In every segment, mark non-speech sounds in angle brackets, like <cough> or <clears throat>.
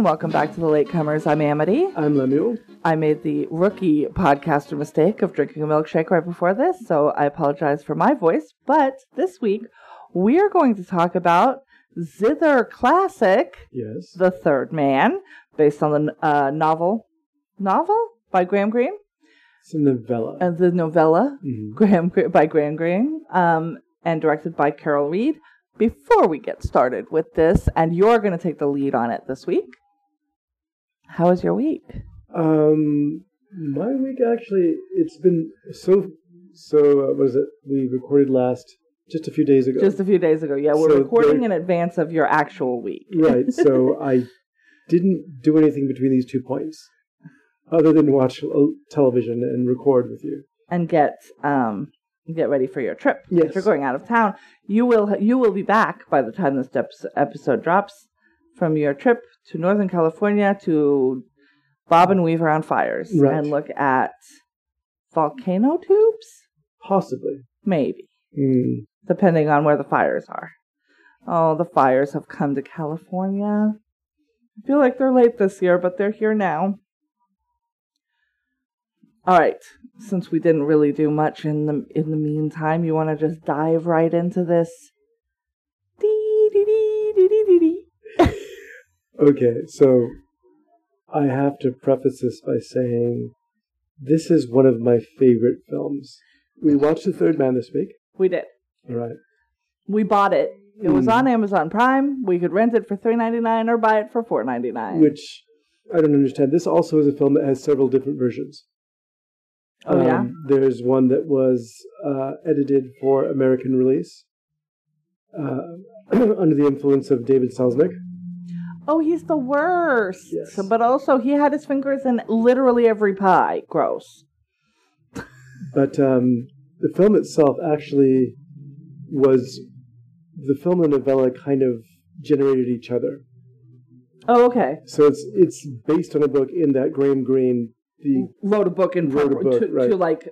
And welcome back to the Latecomers. I'm Amity. I'm Lemuel. I made the rookie podcaster mistake of drinking a milkshake right before this, so I apologize for my voice. But this week, we are going to talk about Zither classic, Yes. The Third Man, based on the uh, novel novel by Graham Greene It's a novella. and the novella Mhm. Graham by Graham Greene, um, and directed by Carol Reed. Before we get started with this, and you're going to take the lead on it this week. How was your week? Um, my week actually, it's been so. So uh, what is it? We recorded last just a few days ago. Just a few days ago. Yeah, we're So recording in advance of your actual week. right. So <laughs> I didn't do anything between these two points, other than watch television and record with you. and get um get ready for your trip. If Yes. you're going out of town, you will you will be back by the time this episode drops from your trip to Northern California to Bob and Weave around fires Right. and look at volcano tubes, Possibly. maybe Mm. depending on where the fires are. Oh, the fires have come to California. I feel like they're late this year, but they're here now. All right, since we didn't really do much in the in the meantime, you want to just dive right into this? Okay. So I have to preface this by saying this is one of my favorite films. We watched The Third Man this week. We did. All right. We bought it. It was Mm. on Amazon Prime. We could rent it for three ninety nine or buy it for four ninety nine. which I don't understand. This also is a film that has several different versions. Oh yeah. Um, there's one that was uh, edited for American release uh, <clears throat> under the influence of David Selznick. Oh, he's the worst. Yes. But also, he had his fingers in literally every pie. Gross. But um, the film itself actually was the film and novella kind of generated each other. Oh, okay. So it's it's based on a book in that Graham Greene the Wrote a book in Wrote a book, to, right. to like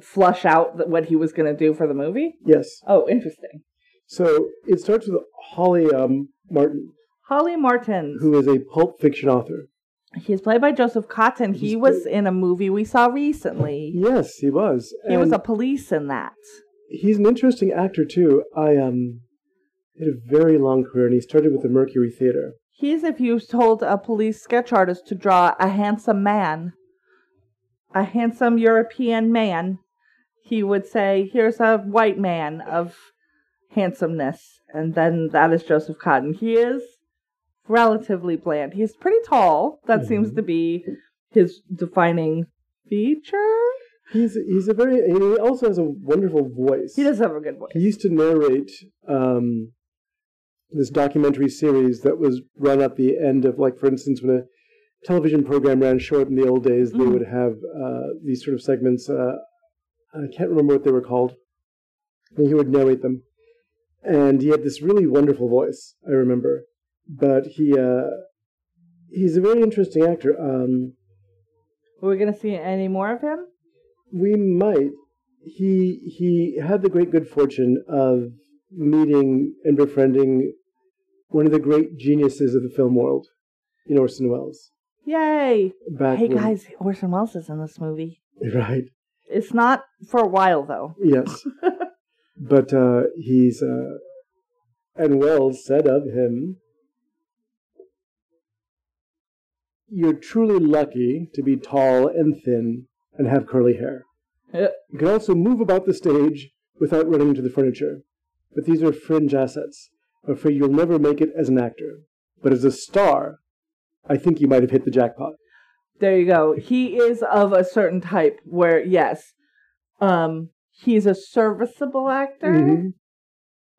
flush out what he was going to do for the movie. yes. Oh, interesting. So it starts with Holly um, Martin, Holly Martins. who is a pulp fiction author. He's played by Joseph Cotten. He was played- in a movie we saw recently. Yes, he was. He was a police in that. he's an interesting actor too. I um had a very long career, and he started with the Mercury Theater. He's if you told a police sketch artist to draw a handsome man, a handsome European man, he would say, Here's a white man of handsomeness. And then that is Joseph Cotten. He is relatively bland. He's pretty tall. That seems Mhm. to be his defining feature. He's he's a very he also has a wonderful voice. He does have a good voice. He used to narrate um, this documentary series that was run at the end of, like, for instance, when a television program ran short in the old days, they Mhm. would have uh, these sort of segments. Uh, I can't remember what they were called. And he would narrate them, and he had this really wonderful voice. I remember, but he uh, he's a very interesting actor. Um, Are we going to see any more of him? we might. He he had the great good fortune of meeting and befriending one of the great geniuses of the film world, in Orson Welles. Yay! Back Hey when- guys, Orson Welles is in this movie. <laughs> right? It's not for a while though. Yes, <laughs> but uh, he's uh, and Welles said of him, "You're truly lucky to be tall and thin and have curly hair." You can also move about the stage without running into the furniture. But these are fringe assets. I'm afraid you'll never make it as an actor. But as a star, I think you might have hit the jackpot. There you go. He is of a certain type where yes, um he's a serviceable actor Mhm.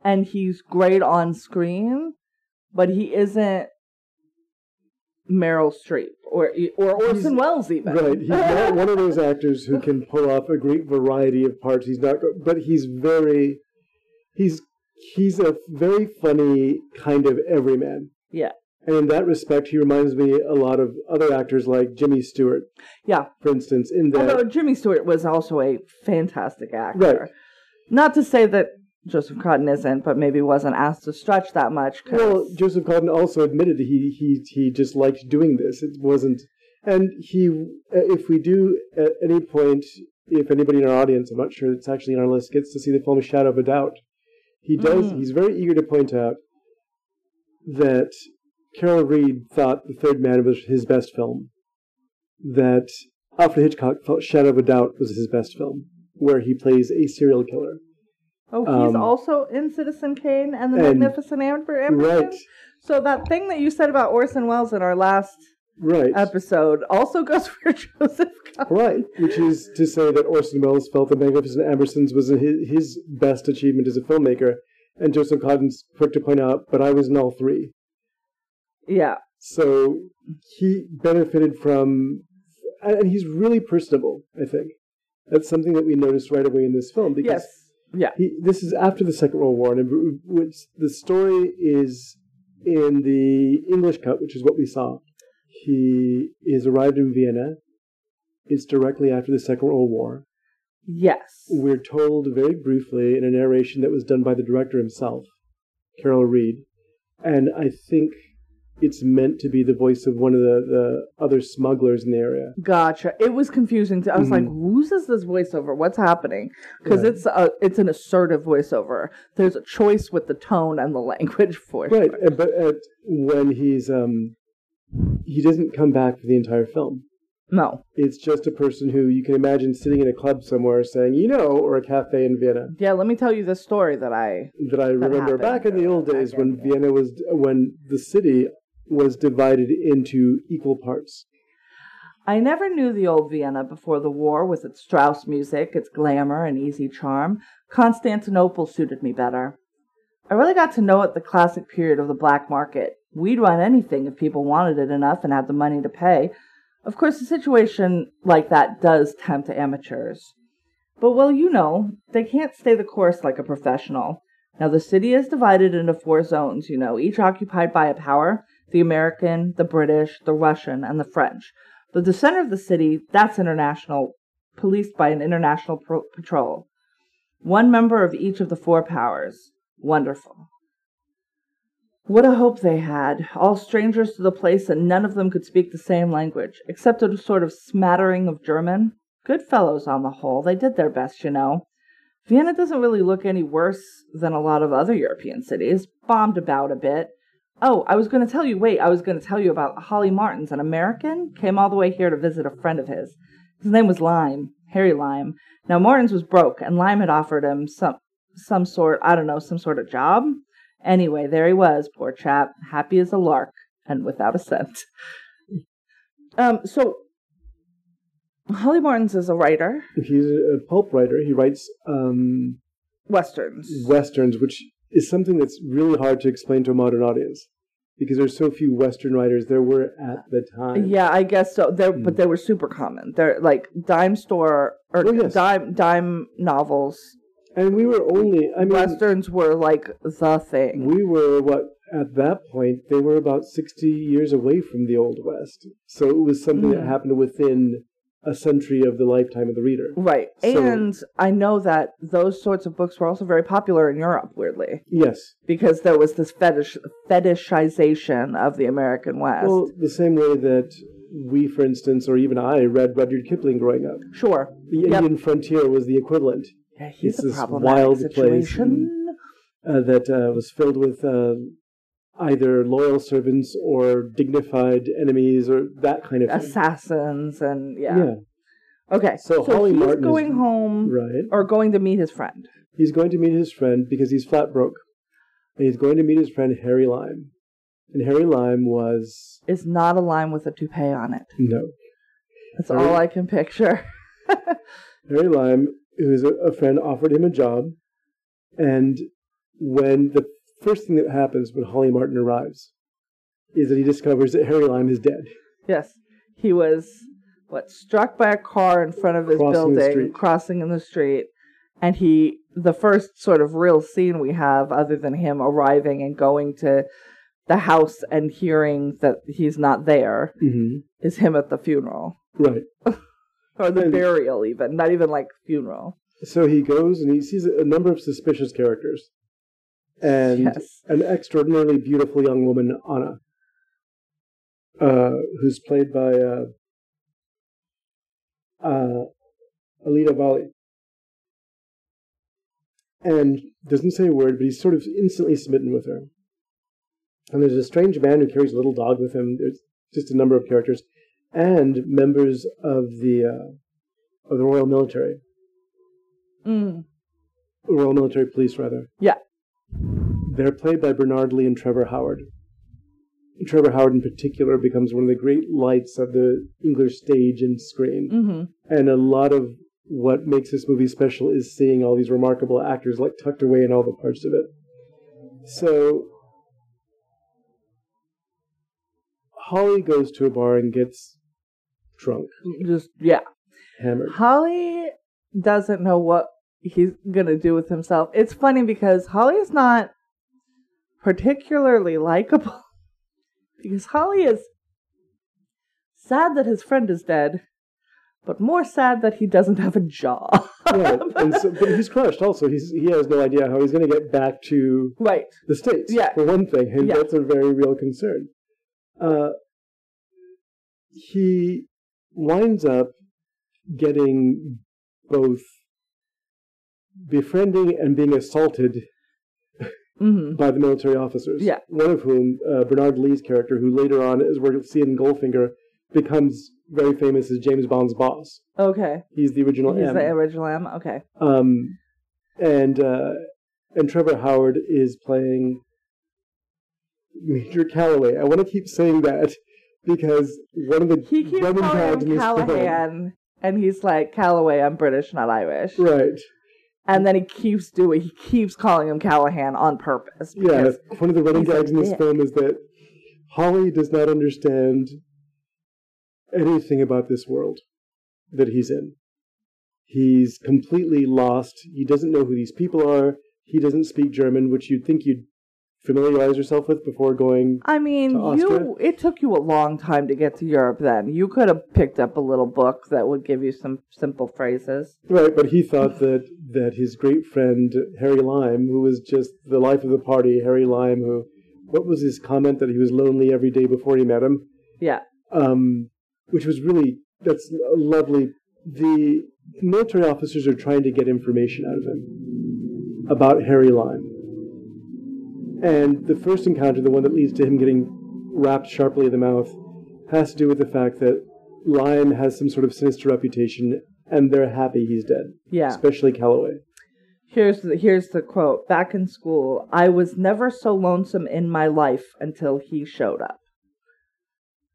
and he's great on screen, but he isn't Meryl Streep or or Orson He's- Welles even. Right. He's not one of those actors who can pull off a great variety of parts. He's not, but he's very, he's he's a very funny kind of everyman. Yeah. And in that respect, he reminds me a lot of other actors like Jimmy Stewart, Yeah. for instance. In that, Although Jimmy Stewart was also a fantastic actor. Right. Not to say that Joseph Cotten isn't, but maybe wasn't asked to stretch that much. 'cause- Well, Joseph Cotton also admitted he he he just liked doing this. It wasn't, and he. If we do at any point, if anybody in our audience, I'm not sure it's actually on our list, gets to see the film Shadow of a Doubt, he does. Mm. He's very eager to point out that Carol Reed thought The Third Man was his best film. That Alfred Hitchcock felt Shadow of a Doubt was his best film, where he plays a serial killer. Oh, he's um, also in Citizen Kane and The and- Magnificent Amber. Right, So that thing that you said about Orson Welles in our last right. episode also <laughs> goes for Joseph Cotten. Right, which is to say that Orson Welles felt that The Magnificent Ambersons was his, his best achievement as a filmmaker, and Joseph Cotten's quick to point out, but I was in all three. Yeah. So he benefited from, and and he's really personable, I think. That's something that we noticed right away in this film because Yes. Yeah. he, this is after the Second World War, and which the story is in the English cut, which is what we saw. He is arrived in Vienna. It's directly after the Second World War. Yes. We're told very briefly in a narration that was done by the director himself, Carol Reed, and I think it's meant to be the voice of one of the, the other smugglers in the area. Gotcha. It was confusing. To, I was like, Mhm. whose is this voiceover? What's happening? Because it's a, it's an assertive voiceover. There's a choice with the tone and the language <laughs> for it. Right, sure. but at, when he's um, he doesn't come back for the entire film. No. It's just a person who you can imagine sitting in a club somewhere saying, you know, or a cafe in Vienna. Yeah, let me tell you this story that I. That I remember back in the old days when. Vienna was when the city was divided into equal parts. I never knew the old Vienna before the war with its Strauss music, its glamour and easy charm. Constantinople suited me better. I really got to know it the classic period of the black market. We'd run anything if people wanted it enough and had the money to pay. Of course, a situation like that does tempt amateurs. But well, you know, they can't stay the course like a professional. Now, the city is divided into four zones, you know, each occupied by a power the American, the British, the Russian, and the French. But the center of the city, that's international, policed by an international pro- patrol. One member of each of the four powers. Wonderful. What a hope they had. All strangers to the place, and none of them could speak the same language, except a sort of smattering of German. Good fellows on the whole. They did their best, you know. Vienna doesn't really look any worse than a lot of other European cities. Bombed about a bit. Oh, I was going to tell you, wait, I was going to tell you about Holly Martins, an American, came all the way here to visit a friend of his. His name was Lime, Harry Lime. Now, Martins was broke, and Lime had offered him some, some sort, I don't know, some sort of job. Anyway, there he was, poor chap, happy as a lark, and without a cent. Um, so, Holly Martins is a writer, He's a pulp writer. He writes um, westerns. westerns, which is something that's really hard to explain to a modern audience because there's so few western writers there were at the time. Yeah, I guess so. They're Mm. but they were super common. They're like dime store or Oh, yes. dime dime novels. And we were only, I mean, Westerns were like the thing. we were what at that point they were about 60 years away from the old west. So it was something that Mm. happened within a century of the lifetime of the reader. Right. So- and I know that those sorts of books were also very popular in Europe, weirdly, Yes. because there was this fetish fetishization of the American West. Well, the same way that we, for instance, or even I, read Rudyard Kipling growing up. sure. The Yep. Indian frontier was the equivalent. Yeah, he's it's a this problematic wild place situation. uh, that uh, was filled with uh, either loyal servants or dignified enemies or that kind of thing. Assassins and yeah. yeah, Okay. So Holly he's Martin is- going home right. or going to meet his friend. He's going to meet his friend because he's flat broke. And he's going to meet his friend Harry Lime. And Harry Lime was Is not a lime with a toupee on it. no. That's Harry- all I can picture. <laughs> Harry Lime, who is a, a friend, offered him a job. And when the first thing that happens when Holly Martin arrives is that he discovers that Harry Lime is dead. Yes. He was what struck by a car in front of his Crossing building, crossing in the street, and he the first sort of real scene we have other than him arriving and going to the house and hearing that he's not there Mm-hmm. is him at the funeral Right. <laughs> or the And- burial even, not even like funeral. So he goes and he sees a number of suspicious characters, and Yes. an extraordinarily beautiful young woman, Anna, uh, who's played by uh, uh, Alida Valli. And doesn't say a word, but he's sort of instantly smitten with her. And there's a strange man who carries a little dog with him. There's just a number of characters, and members of the uh, of the Royal Military, Mm. Royal Military Police, rather. Yeah. They're played by Bernard Lee and Trevor Howard. Trevor Howard, in particular, becomes one of the great lights of the English stage and screen. hmm And a lot of what makes this movie special is seeing all these remarkable actors like tucked away in all the parts of it. So Holly goes to a bar and gets drunk, Just yeah. hammered. Holly doesn't know what he's gonna do with himself. It's funny because Holly is not particularly likable. <laughs> Because Holly is sad that his friend is dead, but more sad that he doesn't have a job. right. <laughs> And so, but he's crushed also. He's, he has no idea how he's going to get back to right. the States, Yeah. for one thing, and Yeah. that's a very real concern. Uh, he winds up getting both befriending and being assaulted hmm by the military officers. Yeah. One of whom, uh, Bernard Lee's character, who later on, as we'll see in Goldfinger, becomes very famous as James Bond's boss. Okay. He's the original M. He's M. the original M. Okay. Um, and uh, and Trevor Howard is playing Major Calloway. I want to keep saying that because one of the He keeps calling him Callahan, and he's like Calloway. I'm British, not Irish. right? And then he keeps doing. He keeps calling him Callahan on purpose. Yeah, one of the running gags in this dick. film is that Holly does not understand anything about this world that he's in. He's completely lost. He doesn't know who these people are. He doesn't speak German, which you'd think you'd familiarize yourself with before going. I mean, you. It took you a long time to get to Europe. Then you could have picked up a little book that would give you some simple phrases. Right, but he thought that that his great friend Harry Lime, who was just the life of the party, Harry Lime, who what was his comment that he was lonely every day before he met him? Yeah. um, which was really that's lovely. The military officers are trying to get information out of him about Harry Lime, and the first encounter, the one that leads to him getting rapped sharply in the mouth, has to do with the fact that Lime has some sort of sinister reputation, and they're happy he's dead, Yeah. especially Calloway. Here's the here's the quote. Back in school, I was never so lonesome in my life until he showed up.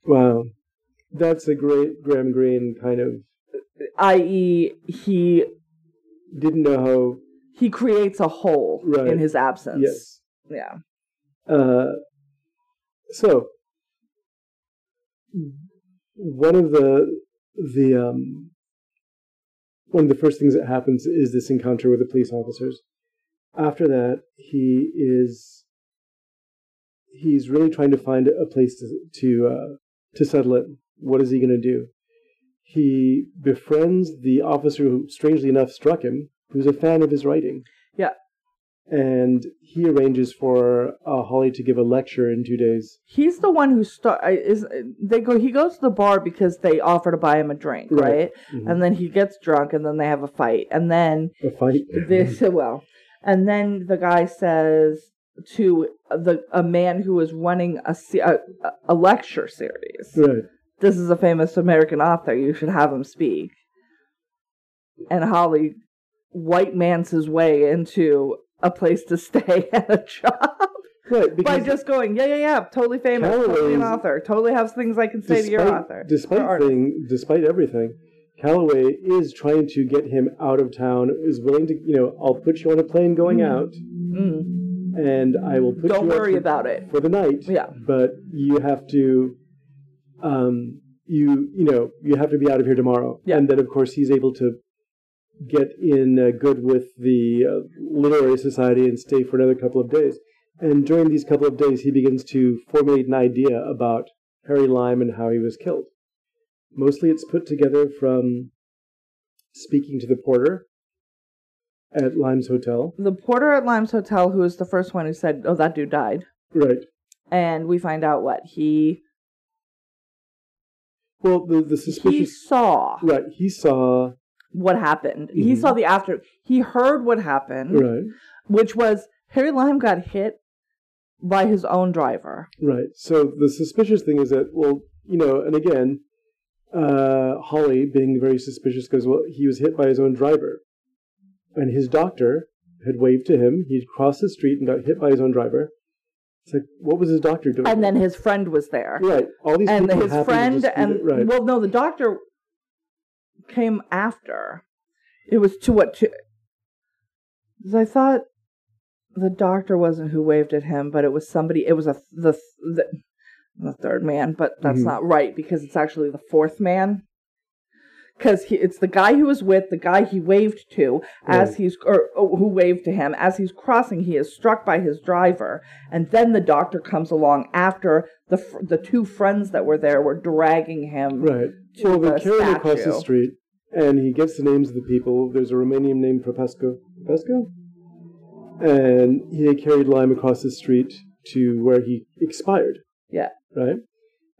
Wow, that's a great Graham Greene kind of I.e., he didn't know how. he creates a hole Right. in his absence. Yes. Yeah. Uh, so one of the the um, one of the first things that happens is this encounter with the police officers. After that, he is he's really trying to find a place to to uh, to settle it. What is he going to do? He befriends the officer who, strangely enough, struck him, who's a fan of his writing Yeah. And he arranges for uh, Holly to give a lecture in two days. He's the one who start is they go he goes to the bar because they offer to buy him a drink, Right. right? Mhm. And then he gets drunk and then they have a fight. And then A fight. this <laughs> well. And then the guy says to the a man who is running a a, a lecture series. right. This is a famous American author. You should have him speak. And Holly white mans his way into a place to stay <laughs> and a job Right. by just going, yeah, yeah, yeah, totally famous, totally an author, totally have things I can say to your author. despite thing, despite everything, Calloway is trying to get him out of town. Is willing to, you know, I'll put you on a plane going Mhm. out, Mm. and I will put Don't you worry for- about it. for the night. Yeah. But you have to, um, you you know, you have to be out of here tomorrow. Yeah. And then of course he's able to get in uh, good with the uh, literary society and stay for another couple of days. And during these couple of days, he begins to formulate an idea about Harry Lime and how he was killed. Mostly, it's put together from speaking to the porter at Lime's hotel. The porter at Lime's hotel, who was the first one who said, "Oh, that dude died," Right. and we find out what he Well, the the suspicious. he suspicious. saw Right. He saw. What happened. He Mhm. saw the after. He heard what happened, Right. which was Harry Lime got hit by his own driver. Right. So the suspicious thing is that, well, you know, and again, uh, Holly, being very suspicious, goes, well, he was hit by his own driver. And his doctor had waved to him. He'd crossed the street and got hit by his own driver. It's like, what was his doctor doing? And then his friend was there. right. All these and people his friend and right. well no the doctor came after. It was to what to i thought the doctor wasn't who waved at him but it was somebody it was a the the, the third man but that's Mhm. not right because it's actually the fourth man. Because it's the guy who was with the guy he waved to as he's or oh, who waved to him. As he's crossing he is struck by his driver and then the doctor comes along after the the two friends that were there were dragging him Right. to well, the him across the street, and he gets the names of the people. There's a Romanian named Propescu. Propescu? And he carried Lime across the street to where he expired. Yeah. Right?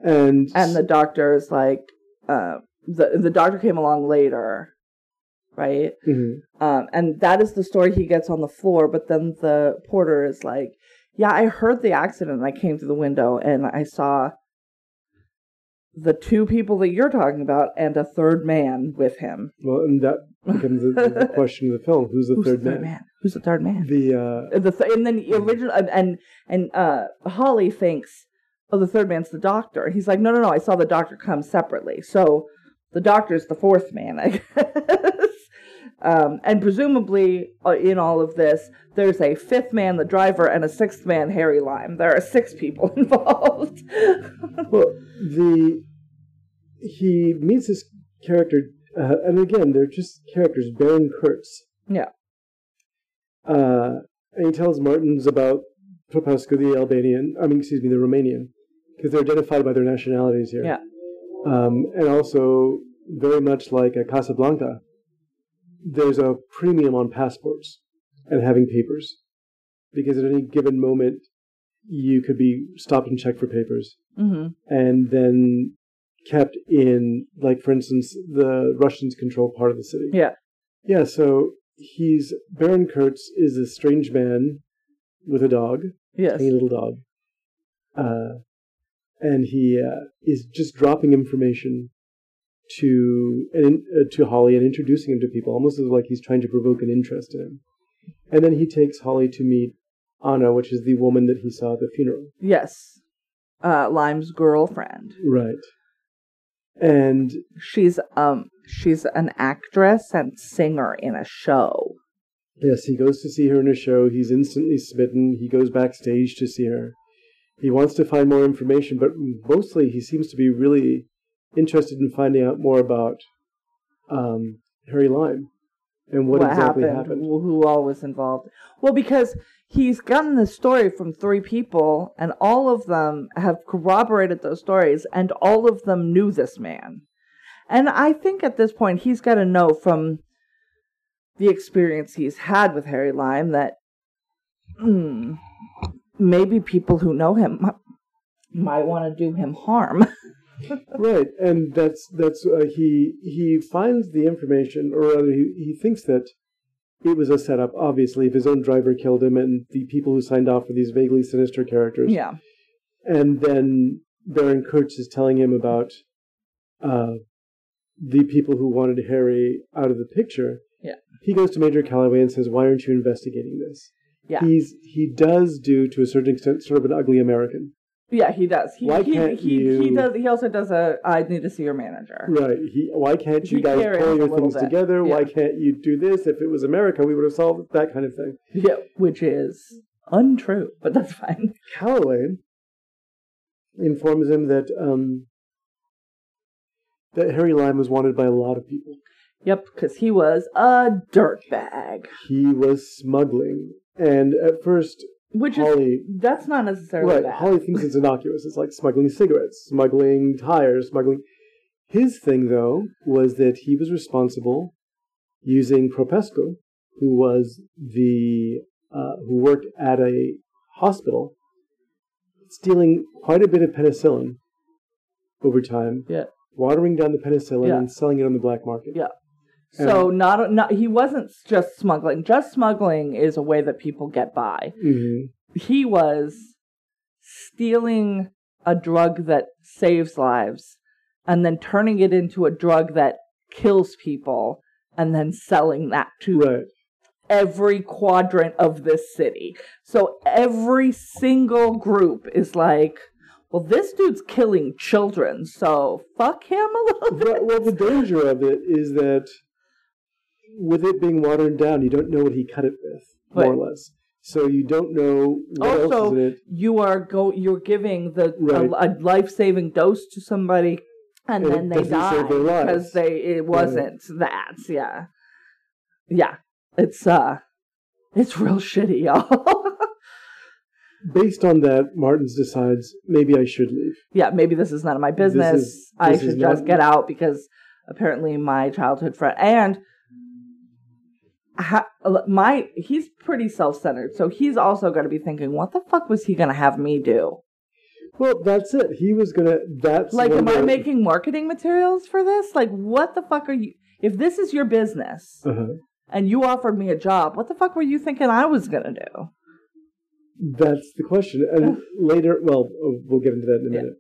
And, and the doctor is like uh the the doctor came along later right Mhm. um and that is the story he gets on the floor but then the porter is like yeah i heard the accident i came through the window and i saw the two people that you're talking about and a third man with him. Well, and that becomes the, the <laughs> question of the film. Who's the who's third the third man? man? who's the third man? The uh, the th- and then the original and and, and uh holly thinks oh the third man's the doctor. And he's like no no no i saw the doctor come separately. So the doctor's the fourth man i <laughs> guess. Um and presumably uh, in all of this there's a fifth man the driver and a sixth man harry lime. There are six people <laughs> involved. Well, the he meets this character, uh, and again, they're just characters. Baron Kurtz. yeah Uh, and he tells Martins about Popescu, the Albanian, I mean, excuse me, the Romanian, because they're identified by their nationalities here. Yeah. Um, and also, very much like a Casablanca, there's a premium on passports and having papers. Because at any given moment, you could be stopped and checked for papers hmm and then kept in, like, for instance, the Russians control part of the city. yeah Yeah, so he's Baron Kurtz is a strange man with a dog, yes tiny little dog, uh, and he uh, is just dropping information to and, uh, to Holly and introducing him to people, almost as like he's trying to provoke an interest in him. And then he takes Holly to meet Anna, which is the woman that he saw at the funeral. yes uh lime's girlfriend Right. And she's um she's an actress and singer in a show Yes, he goes to see her in a show. He's instantly smitten. He goes backstage to see her. He wants to find more information, but mostly he seems to be really interested in finding out more about um, Harry Lime and what, exactly happened. wh- who all was involved. Well, because he's gotten this story from three people, and all of them have corroborated those stories, and all of them knew this man. And I think at this point he's got to know from the experience he's had with Harry Lime that hmm, maybe people who know him might want to do him harm. <laughs> Right, and that's that's uh, he he finds the information, or rather, he, he thinks that it was a setup. Obviously, if his own driver killed him, and the people who signed off were these vaguely sinister characters. yeah. and then Baron Kurtz is telling him about uh, the people who wanted Harry out of the picture. Yeah. He goes to Major Calloway and says, "Why aren't you investigating this?" Yeah. He's he does do to a certain extent sort of an ugly American, Yeah, he does. He Why he, can't he, he you- does he also does a I need to see your manager. right? He why can't you He guys pull your things bit, together? Why can't you do this? If it was America, we would have solved that kind of thing. Yeah, which is untrue, but that's fine. Calloway informs him that um, that Harry Lime was wanted by a lot of people. Yep, because he was a dirtbag. he was smuggling. And at first, Which is Holly, that's not necessarily right, bad. Holly thinks it's innocuous. It's like smuggling cigarettes, smuggling tires, smuggling. His thing, though, was that he was responsible using Propesco who was the uh, who worked at a hospital, stealing quite a bit of penicillin over time. Yeah. Watering down the penicillin Yeah. and selling it on the black market. Yeah. So not not he wasn't just smuggling. Just smuggling is a way that people get by. hmm He was stealing a drug that saves lives and then turning it into a drug that kills people and then selling that to Right. every quadrant of this city. So every single group is like, well, this dude's killing children, so fuck him a little bit. well, well, the danger of it is that with it being watered down, you don't know what he cut it with, more Right. or less. So you don't know what else is in it. you are go you're giving the Right. a, a life saving dose to somebody, and And then they die save their lives. because they it wasn't that. Yeah, yeah. It's uh, it's real shitty, <laughs> y'all. Based on that, Martins decides maybe I should leave. yeah, maybe this is none of my This business. is- I this is should just get out because apparently my childhood friend and my he's pretty self-centered, so he's also going to be thinking, what the fuck was he going to have me do? Well, that's it. He was gonna. That's Like, am I making marketing materials for this? Like, what the fuck are you? If this is your business Uh-huh. and you offered me a job, what the fuck were you thinking I was gonna do? That's the question. And later, well, we'll get into that in a Yeah. minute.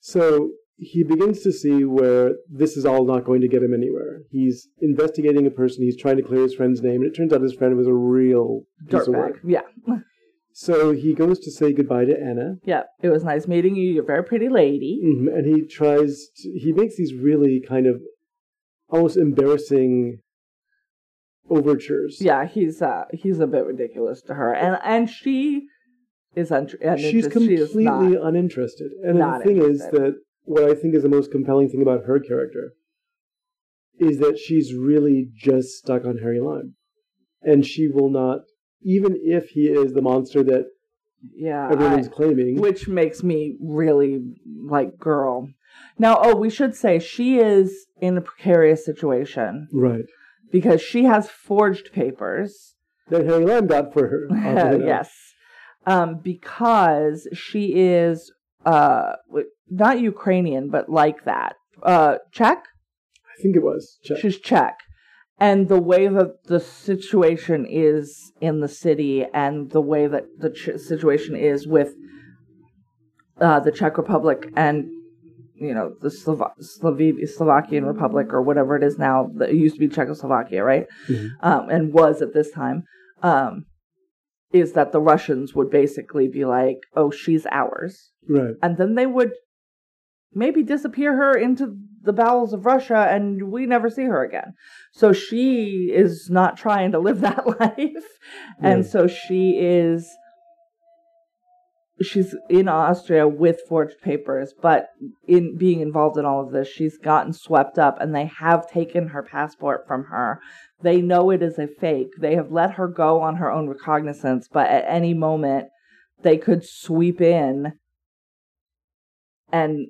So he begins to see where this is all not going to get him anywhere. He's investigating a person. He's trying to clear his friend's name, and it turns out his friend was a real Dirtbag. Yeah, <laughs> So he goes to say goodbye to Anna, yeah. It was nice meeting you. You're a very pretty lady. Mhm, and he tries. To, he makes these really kind of almost embarrassing overtures. Yeah, he's uh he's a bit ridiculous to her, and and she is un- she's she is completely not. uninterested. And the thing is that what I think is the most compelling thing about her character is that she's really just stuck on Harry Lime. And she will not, even if he is the monster that Yeah, everyone's I- claiming. which makes me really like girl. Now, oh, we should say she is in a precarious situation right. because she has forged papers. That Harry Lime got for her. <laughs> off of it. yes, um, because she is uh not Ukrainian, but like that. Uh, Czech. I think it was. Check. She's Czech. And the way that the situation is in the city and the way that the ch- situation is with uh, the Czech Republic and, you know, the Slova- Slavi- Slovakian Republic or whatever it is now, that it used to be Czechoslovakia, right? Mhm. Um, and was at this time, um, is that the Russians would basically be like, oh, she's ours Right. and then they would maybe disappear her into the bowels of Russia and we never see her again. So she is not trying to live <laughs> that life. And so she is she's in Austria with forged papers, but in being involved in all of this, she's gotten swept up and they have taken her passport from her. They know it is a fake. They have let her go on her own recognizance, but at any moment they could sweep in and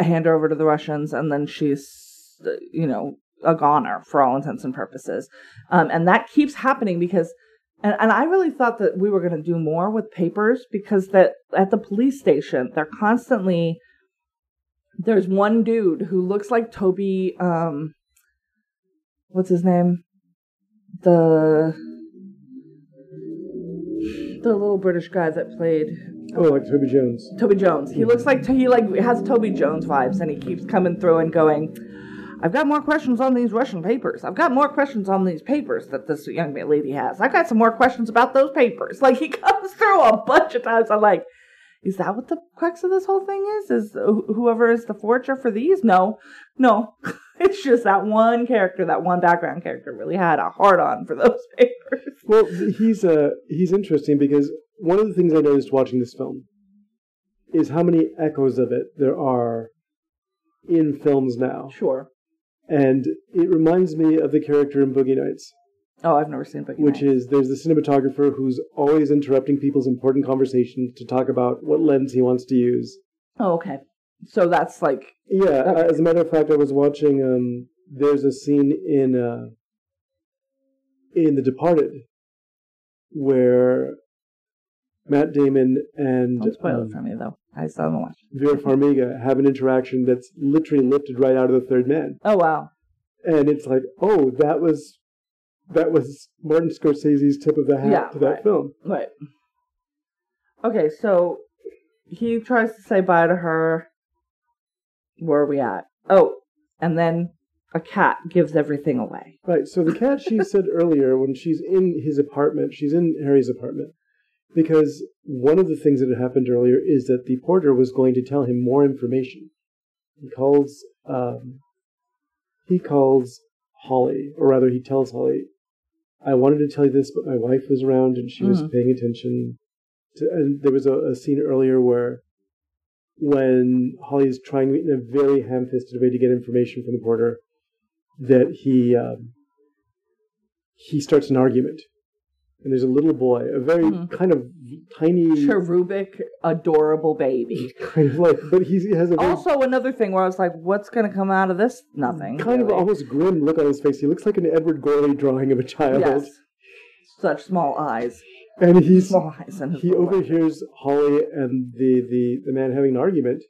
hand her over to the Russians, and then she's, you know, a goner for all intents and purposes. Um, and that keeps happening because, and, and I really thought that we were going to do more with papers because that at the police station, they're constantly, there's one dude who looks like Toby, um, what's his name? The, the little British guy that played Oh, like Toby Jones. Toby Jones. He looks like he like has Toby Jones vibes, and he keeps coming through and going. I've got more questions on these Russian papers. I've got more questions on these papers that this young lady has. I've got some more questions about those papers. <laughs> Like he comes through a bunch of times. I'm like, is that what the crux of this whole thing is? Is whoever is the forger for these? No, no. <laughs> it's just that one character, that one background character, really had a hard on for those <laughs> papers. Well, he's uh, he's interesting because one of the things I noticed watching this film is how many echoes of it there are in films now. Sure. And it reminds me of the character in Boogie Nights, Oh, I've never seen Boogie which Nights. is there's the cinematographer who's always interrupting people's important conversations to talk about what lens he wants to use. Oh, okay. So that's like Yeah, Okay. as a matter of fact, I was watching. Um, there's a scene in uh, in The Departed, where Matt Damon and Don't spoil um, it for me though. I still haven't watched. Vera Farmiga have an interaction that's literally lifted right out of The Third Man, Oh wow. and it's like, oh, that was that was Martin Scorsese's tip of the hat Yeah, to that right. film. Right. Okay, so he tries to say bye to her. Where are we at? Oh, and then a cat gives everything away. Right. So the cat she <laughs> said earlier when she's in his apartment, she's in Harry's apartment, because one of the things that had happened earlier is that the porter was going to tell him more information. He calls, um, he calls Holly, or rather, he tells Holly, "I wanted to tell you this, but my wife was around and she was Mhm. paying attention." To, and there was a, a scene earlier where, when Holly is trying in a very ham-fisted way to get information from the porter, that he um, he starts an argument, and there's a little boy, a very Mhm. kind of tiny, Cherubic, adorable baby. <laughs> kind of like, but he has a very Also, another thing where I was like, what's going to come out of this? Nothing. kind of almost grim look on his face. He looks like an Edward Gorey drawing of a child, Yes. Such small eyes. and he's Small eyes. And he overhears Holly and the, the the man having an argument,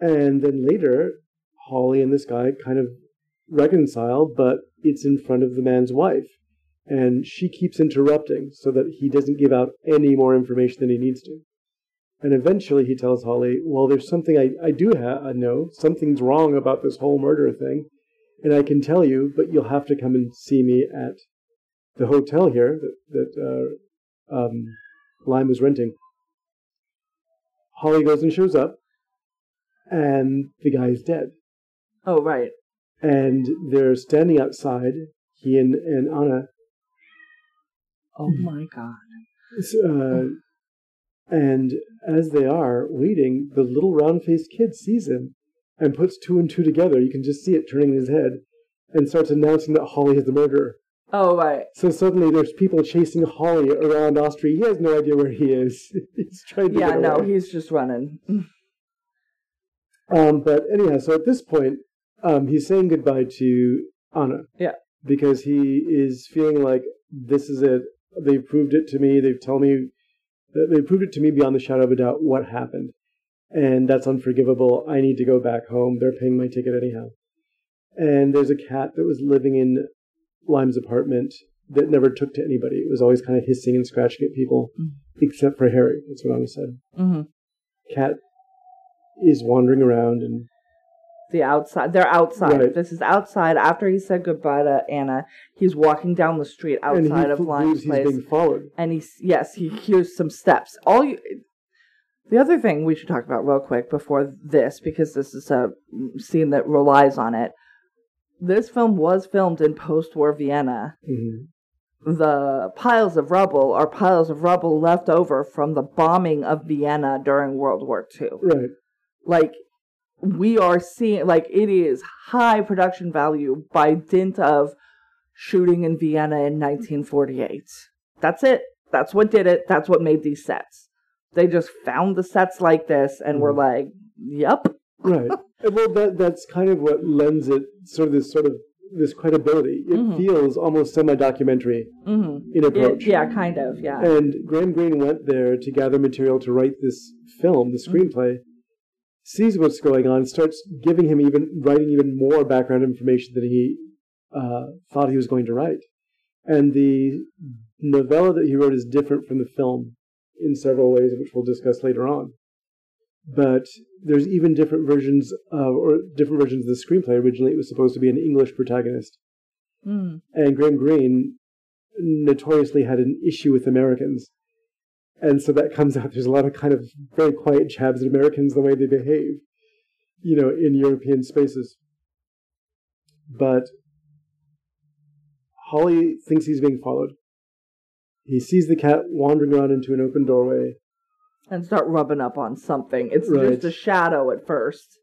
and then later Holly and this guy kind of reconcile, but it's in front of the man's wife, and she keeps interrupting so that he doesn't give out any more information than he needs to. And eventually he tells Holly, "Well, there's something I, I do ha- I know. Something's wrong about this whole murder thing, and I can tell you, but you'll have to come and see me at the hotel here that that uh, um, Lime was renting." Holly goes and shows up, and the guy is dead. Oh, right. And they're standing outside, he and, and Anna, Oh my god. uh, and as they are waiting, the little round faced kid sees him and puts two and two together. You can just see it turning in his head and starts announcing that Holly is the murderer. Oh, right. So suddenly there's people chasing Holly around Austria. He has no idea where he is. <laughs> He's trying to Yeah, no, away. he's just running. <laughs> Um, but anyhow, so at this point, um, he's saying goodbye to Anna. Yeah. Because he is feeling like this is it. They've proved it to me. They've told me that they proved it to me beyond the shadow of a doubt what happened, and that's unforgivable. I need to go back home. They're paying my ticket anyhow. And there's a cat that was living in Lime's apartment that never took to anybody. It was always kind of hissing and scratching at people, Mm. except for Harry. That's what Anna said. hmm Cat is wandering around and The outside. They're outside. Right. This is outside. After he said goodbye to Anna, he's walking down the street outside of f- Lime's he's place. being followed. and he's yes he hears some steps all you the other thing we should talk about real quick before this because this is a scene that relies on it this film was filmed in post-war vienna hmm the piles of rubble are piles of rubble left over from the bombing of vienna during world war ii Right. like we are seeing like it is high production value by dint of shooting in Vienna in 1948. That's it. That's what did it. That's what made these sets. They just found the sets like this and were like, "Yep." Right. <laughs> Well, that that's kind of what lends it sort of this sort of this credibility. It Mhm. feels almost semi-documentary hmm in approach. yeah, kind of. Yeah. And Graham Greene went there to gather material to write this film, the Mm-hmm. screenplay. Sees what's going on, starts giving him even writing even more background information than he uh, thought he was going to write. And the novella that he wrote is different from the film in several ways, which we'll discuss later on. But there's even different versions of, or different versions of the screenplay. Originally, it was supposed to be an English protagonist, Mm. and Graham Greene notoriously had an issue with Americans. And so that comes out. There's a lot of kind of very quiet jabs at Americans, the way they behave, you know, in European spaces. But Holly thinks he's being followed. He sees the cat wandering around into an open doorway. And start rubbing up on something. It's Right. just a shadow at first.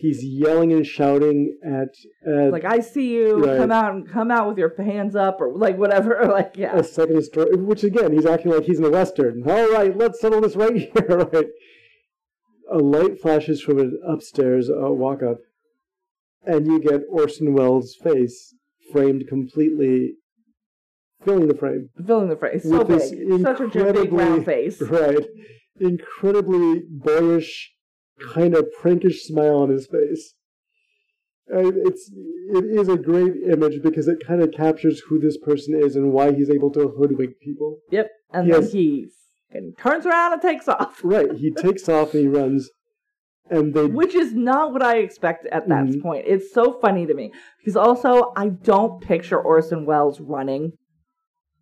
He's yelling and shouting at, at Like I see you. Right. Come out and come out with your hands up or like whatever. <laughs> Like yeah. a second story, which again, he's acting like he's in a western. All right, let's settle this right <laughs> here. right. A light flashes from an upstairs uh, walk up, and you get Orson Welles' face framed completely filling the frame. Filling the frame So With big. Such a big round face. <laughs> Right. Incredibly boyish, kind of prankish smile on his face. And it's it is a great image because it kind of captures who this person is and why he's able to hoodwink people. Yep. And Yes. then he fucking turns around and takes off. <laughs> Right. He takes off and he runs, and they Which is not what I expect at that Mhm. point. It's so funny to me. Because also I don't picture Orson Welles running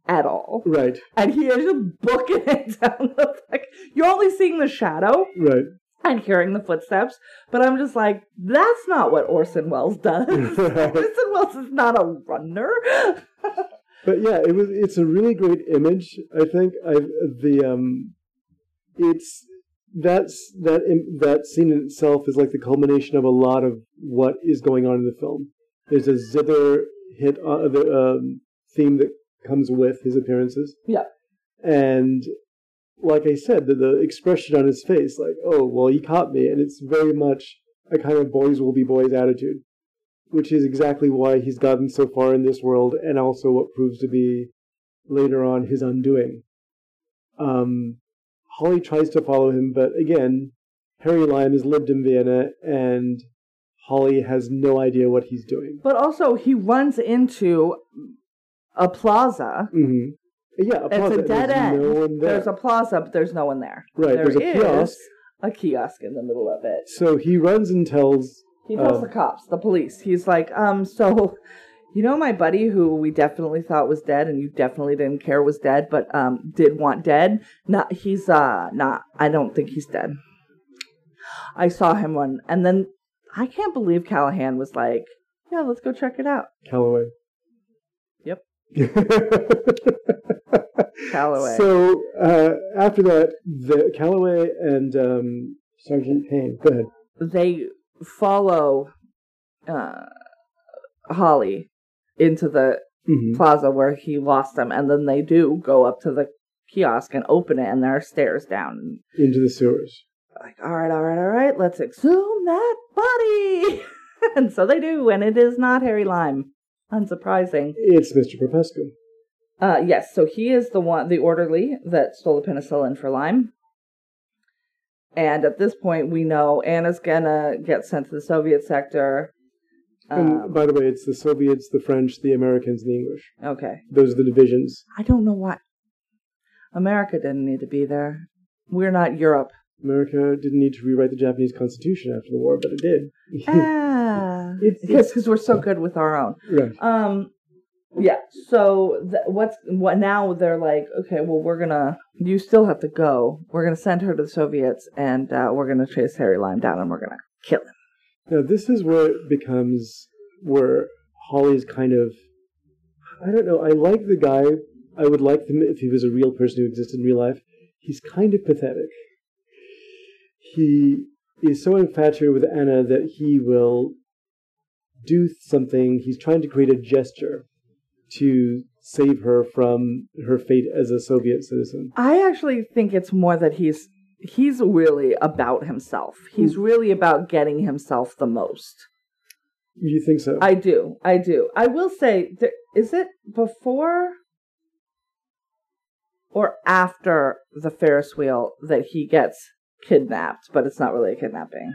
at all. right, And he is just booking it <laughs> down the like you're only seeing the shadow right. And hearing the footsteps, but I'm just like, that's not what Orson Welles does. <laughs> Orson Welles is not a runner. <laughs> But yeah, it was. It's a really great image. I think I the um, it's that's that that scene in itself is like the culmination of a lot of what is going on in the film. There's a zither hit uh, the um, theme that comes with his appearances. Yeah. and like I said, the, the expression on his face, like, oh well, he caught me, and it's very much a kind of boys will be boys attitude which is exactly why he's gotten so far in this world, and also what proves to be later on his undoing. Um, Holly tries to follow him, but again, Harry Lime has lived in Vienna, and Holly has no idea what he's doing. But also, he runs into a plaza. hmm Yeah, a It's plaza, a dead there's end. No one there. There's a plaza, but there's no one there. Right, There there's a is kiosk. A kiosk in the middle of it. so he runs and tells. He tells Um, the cops, the police. He's like, um, so <laughs> you know my buddy who we definitely thought was dead and you definitely didn't care was dead, but um did want dead? Not he's uh not I don't think he's dead. I saw him one, and then I can't believe Callahan was like, Yeah, let's go check it out. Calloway. Yep. <laughs> Calloway. So uh, after that, the Calloway and um, Sergeant Payne. Go ahead. they follow uh Holly into the Mm-hmm. plaza where he lost them, and then they do go up to the kiosk and open it, and there are stairs down. Into the sewers. Like, all right, all right, all right, let's exhume that body. <laughs> and so they do, and it is not Harry Lime. Unsurprising. It's Mr. Popescu. Uh, yes, so he is the one, the orderly that stole the penicillin for Lime. And at this point, we know Anna's gonna get sent to the Soviet sector. And Um, by the way, it's the Soviets, the French, the Americans, and the English. okay. Those are the divisions. I don't know why. America didn't need to be there. We're not Europe. America didn't need to rewrite the Japanese Constitution after the war, but it did. <laughs> ah, It's- because because we're so good with our own. right. Um, yeah. So th- what's what now? They're like, okay, well, we're gonna. You still have to go. We're gonna send her to the Soviets, and uh, we're gonna chase Harry Lime down, and we're gonna kill him. Now, this is where it becomes where Holly's kind of. I don't know. I like the guy. I would like him if he was a real person who existed in real life. He's kind of pathetic. He is so infatuated with Anna that he will do something. He's trying to create a gesture to save her from her fate as a Soviet citizen. I actually think it's more that he's he's really about himself. He's hmm. really about getting himself the most. You think so? I do. I do. I will say, th- is it before or after the Ferris wheel that he gets kidnapped? But it's not really a kidnapping.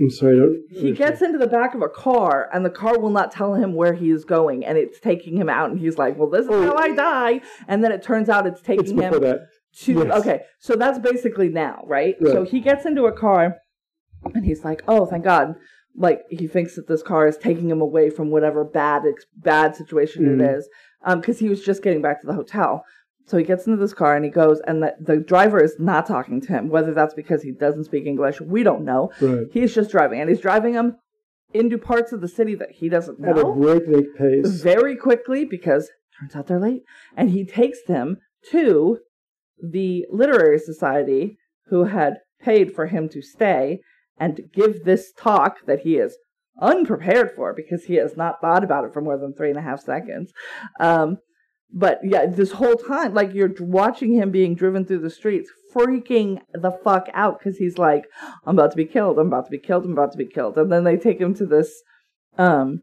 I'm sorry. I don't. He gets into the back of a car, and the car will not tell him where he is going, and it's taking him out. And he's like, "Well, this is Oh. how I die." And then it turns out it's It's taking before him that. to Yes. okay so that's basically now right? Right. so he gets into a car and he's like oh thank god like he thinks that this car is taking him away from whatever bad bad situation Mhm. it is um because he was just getting back to the hotel so he gets into this car and he goes and the, the driver is not talking to him whether that's because he doesn't speak english we don't know Right. he's just driving and he's driving him into parts of the city that he doesn't know. At a breakneck pace. very quickly because turns out they're late and he takes them to the literary society who had paid for him to stay and give this talk that he is unprepared for because he has not thought about it for more than three and a half seconds um but yeah this whole time like you're watching him being driven through the streets freaking the fuck out because he's like i'm about to be killed i'm about to be killed i'm about to be killed and then they take him to this um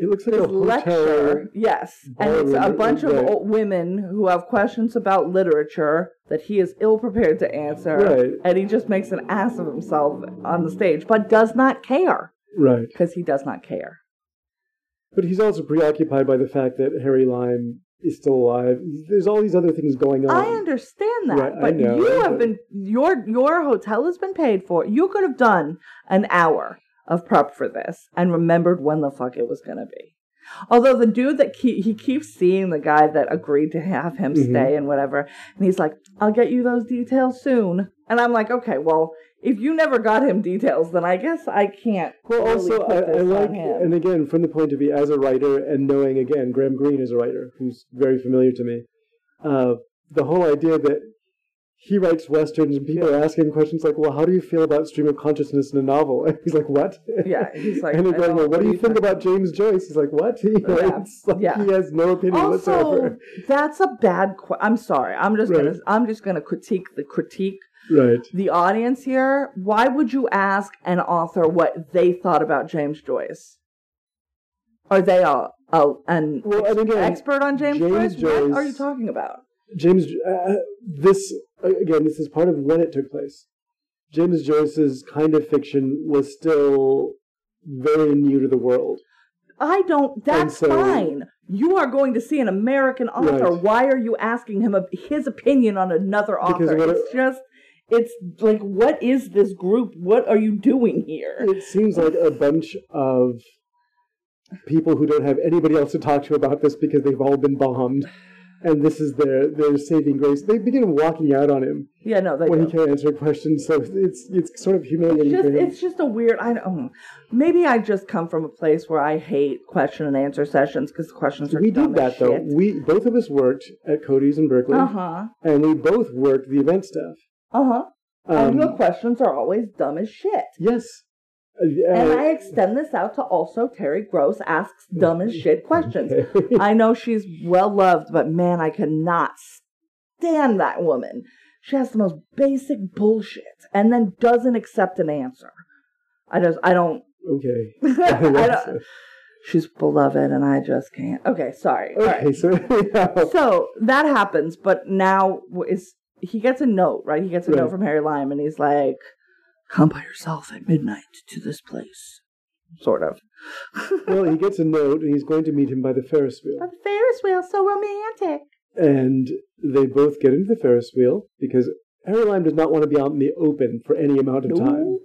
It looks like a hotel. lecture. Yes, and it's a bunch of right. women who have questions about literature that he is ill prepared to answer, Right. and he just makes an ass of himself on the stage, but does not care Right. because he does not care. But he's also preoccupied by the fact that Harry Lime is still alive. There's all these other things going on. I understand that, Right, but know, you have but- been your your hotel has been paid for. You could have done an hour of prep for this and remembered when the fuck it was gonna be. Although the dude that ke- he keeps seeing the guy that agreed to have him Mhm. stay and whatever, and he's like, "I'll get you those details soon." And I'm like, "Okay, well, if you never got him details, then I guess I can't." Well, also, I, I like, and again, from the point of view as a writer and knowing, again, Graham Greene is a writer who's very familiar to me, uh, the whole idea that he writes westerns and people are asking questions like, well, how do you feel about stream of consciousness in a novel? <laughs> And he's like, what? Yeah, he's like, <laughs> and they're going, well, what do you think about James Joyce? He's like, what? <laughs> You know, Yeah, like yeah. He has no opinion also whatsoever. that's a bad i'm sorry i'm just Right. gonna i'm just gonna critique the critique Right. the audience here why would you ask an author what they thought about james joyce are they a, a an Well, again, expert on james, James joyce? what are you talking about James, uh, this again, this is part of when it took place. James Joyce's kind of fiction was still very new to the world. i don't that's so- fine you are going to see an american author Right. why are you asking him a, his opinion on another author it's just it's like what is this group what are you doing here It seems like a bunch of people who don't have anybody else to talk to about this because they've all been bombed, and this is their their saving grace. They begin walking out on him yeah no they when don't. he can't answer questions. So it's it's sort of It's humiliating just it's just a weird. I don't. Maybe I just come from a place where I hate question and answer sessions because the questions are we did that though. shit. We both of us worked at Cody's in Berkeley, Uh huh. and we both worked the event staff. Uh huh. and the Um, questions are always dumb as shit. yes, Uh, And uh, I extend this out to also Terry Gross asks dumb as shit <laughs> questions. okay. I know she's well loved, but man, I cannot stand that woman. She has the most basic bullshit and then doesn't accept an answer. I just, I don't, okay. <laughs> <laughs> I don't, she's beloved and I just can't. Okay, sorry. All right. okay, so anyhow, So that happens, but now is he gets a note, right? He gets a Right. note from Harry Lime and he's like, Come by yourself at midnight to this place. Sort of. <laughs> well, he gets a note, and he's going to meet him by the Ferris wheel. The Ferris wheel, so romantic. And they both get into the Ferris wheel because Harry Lime does not want to be out in the open for any amount of time.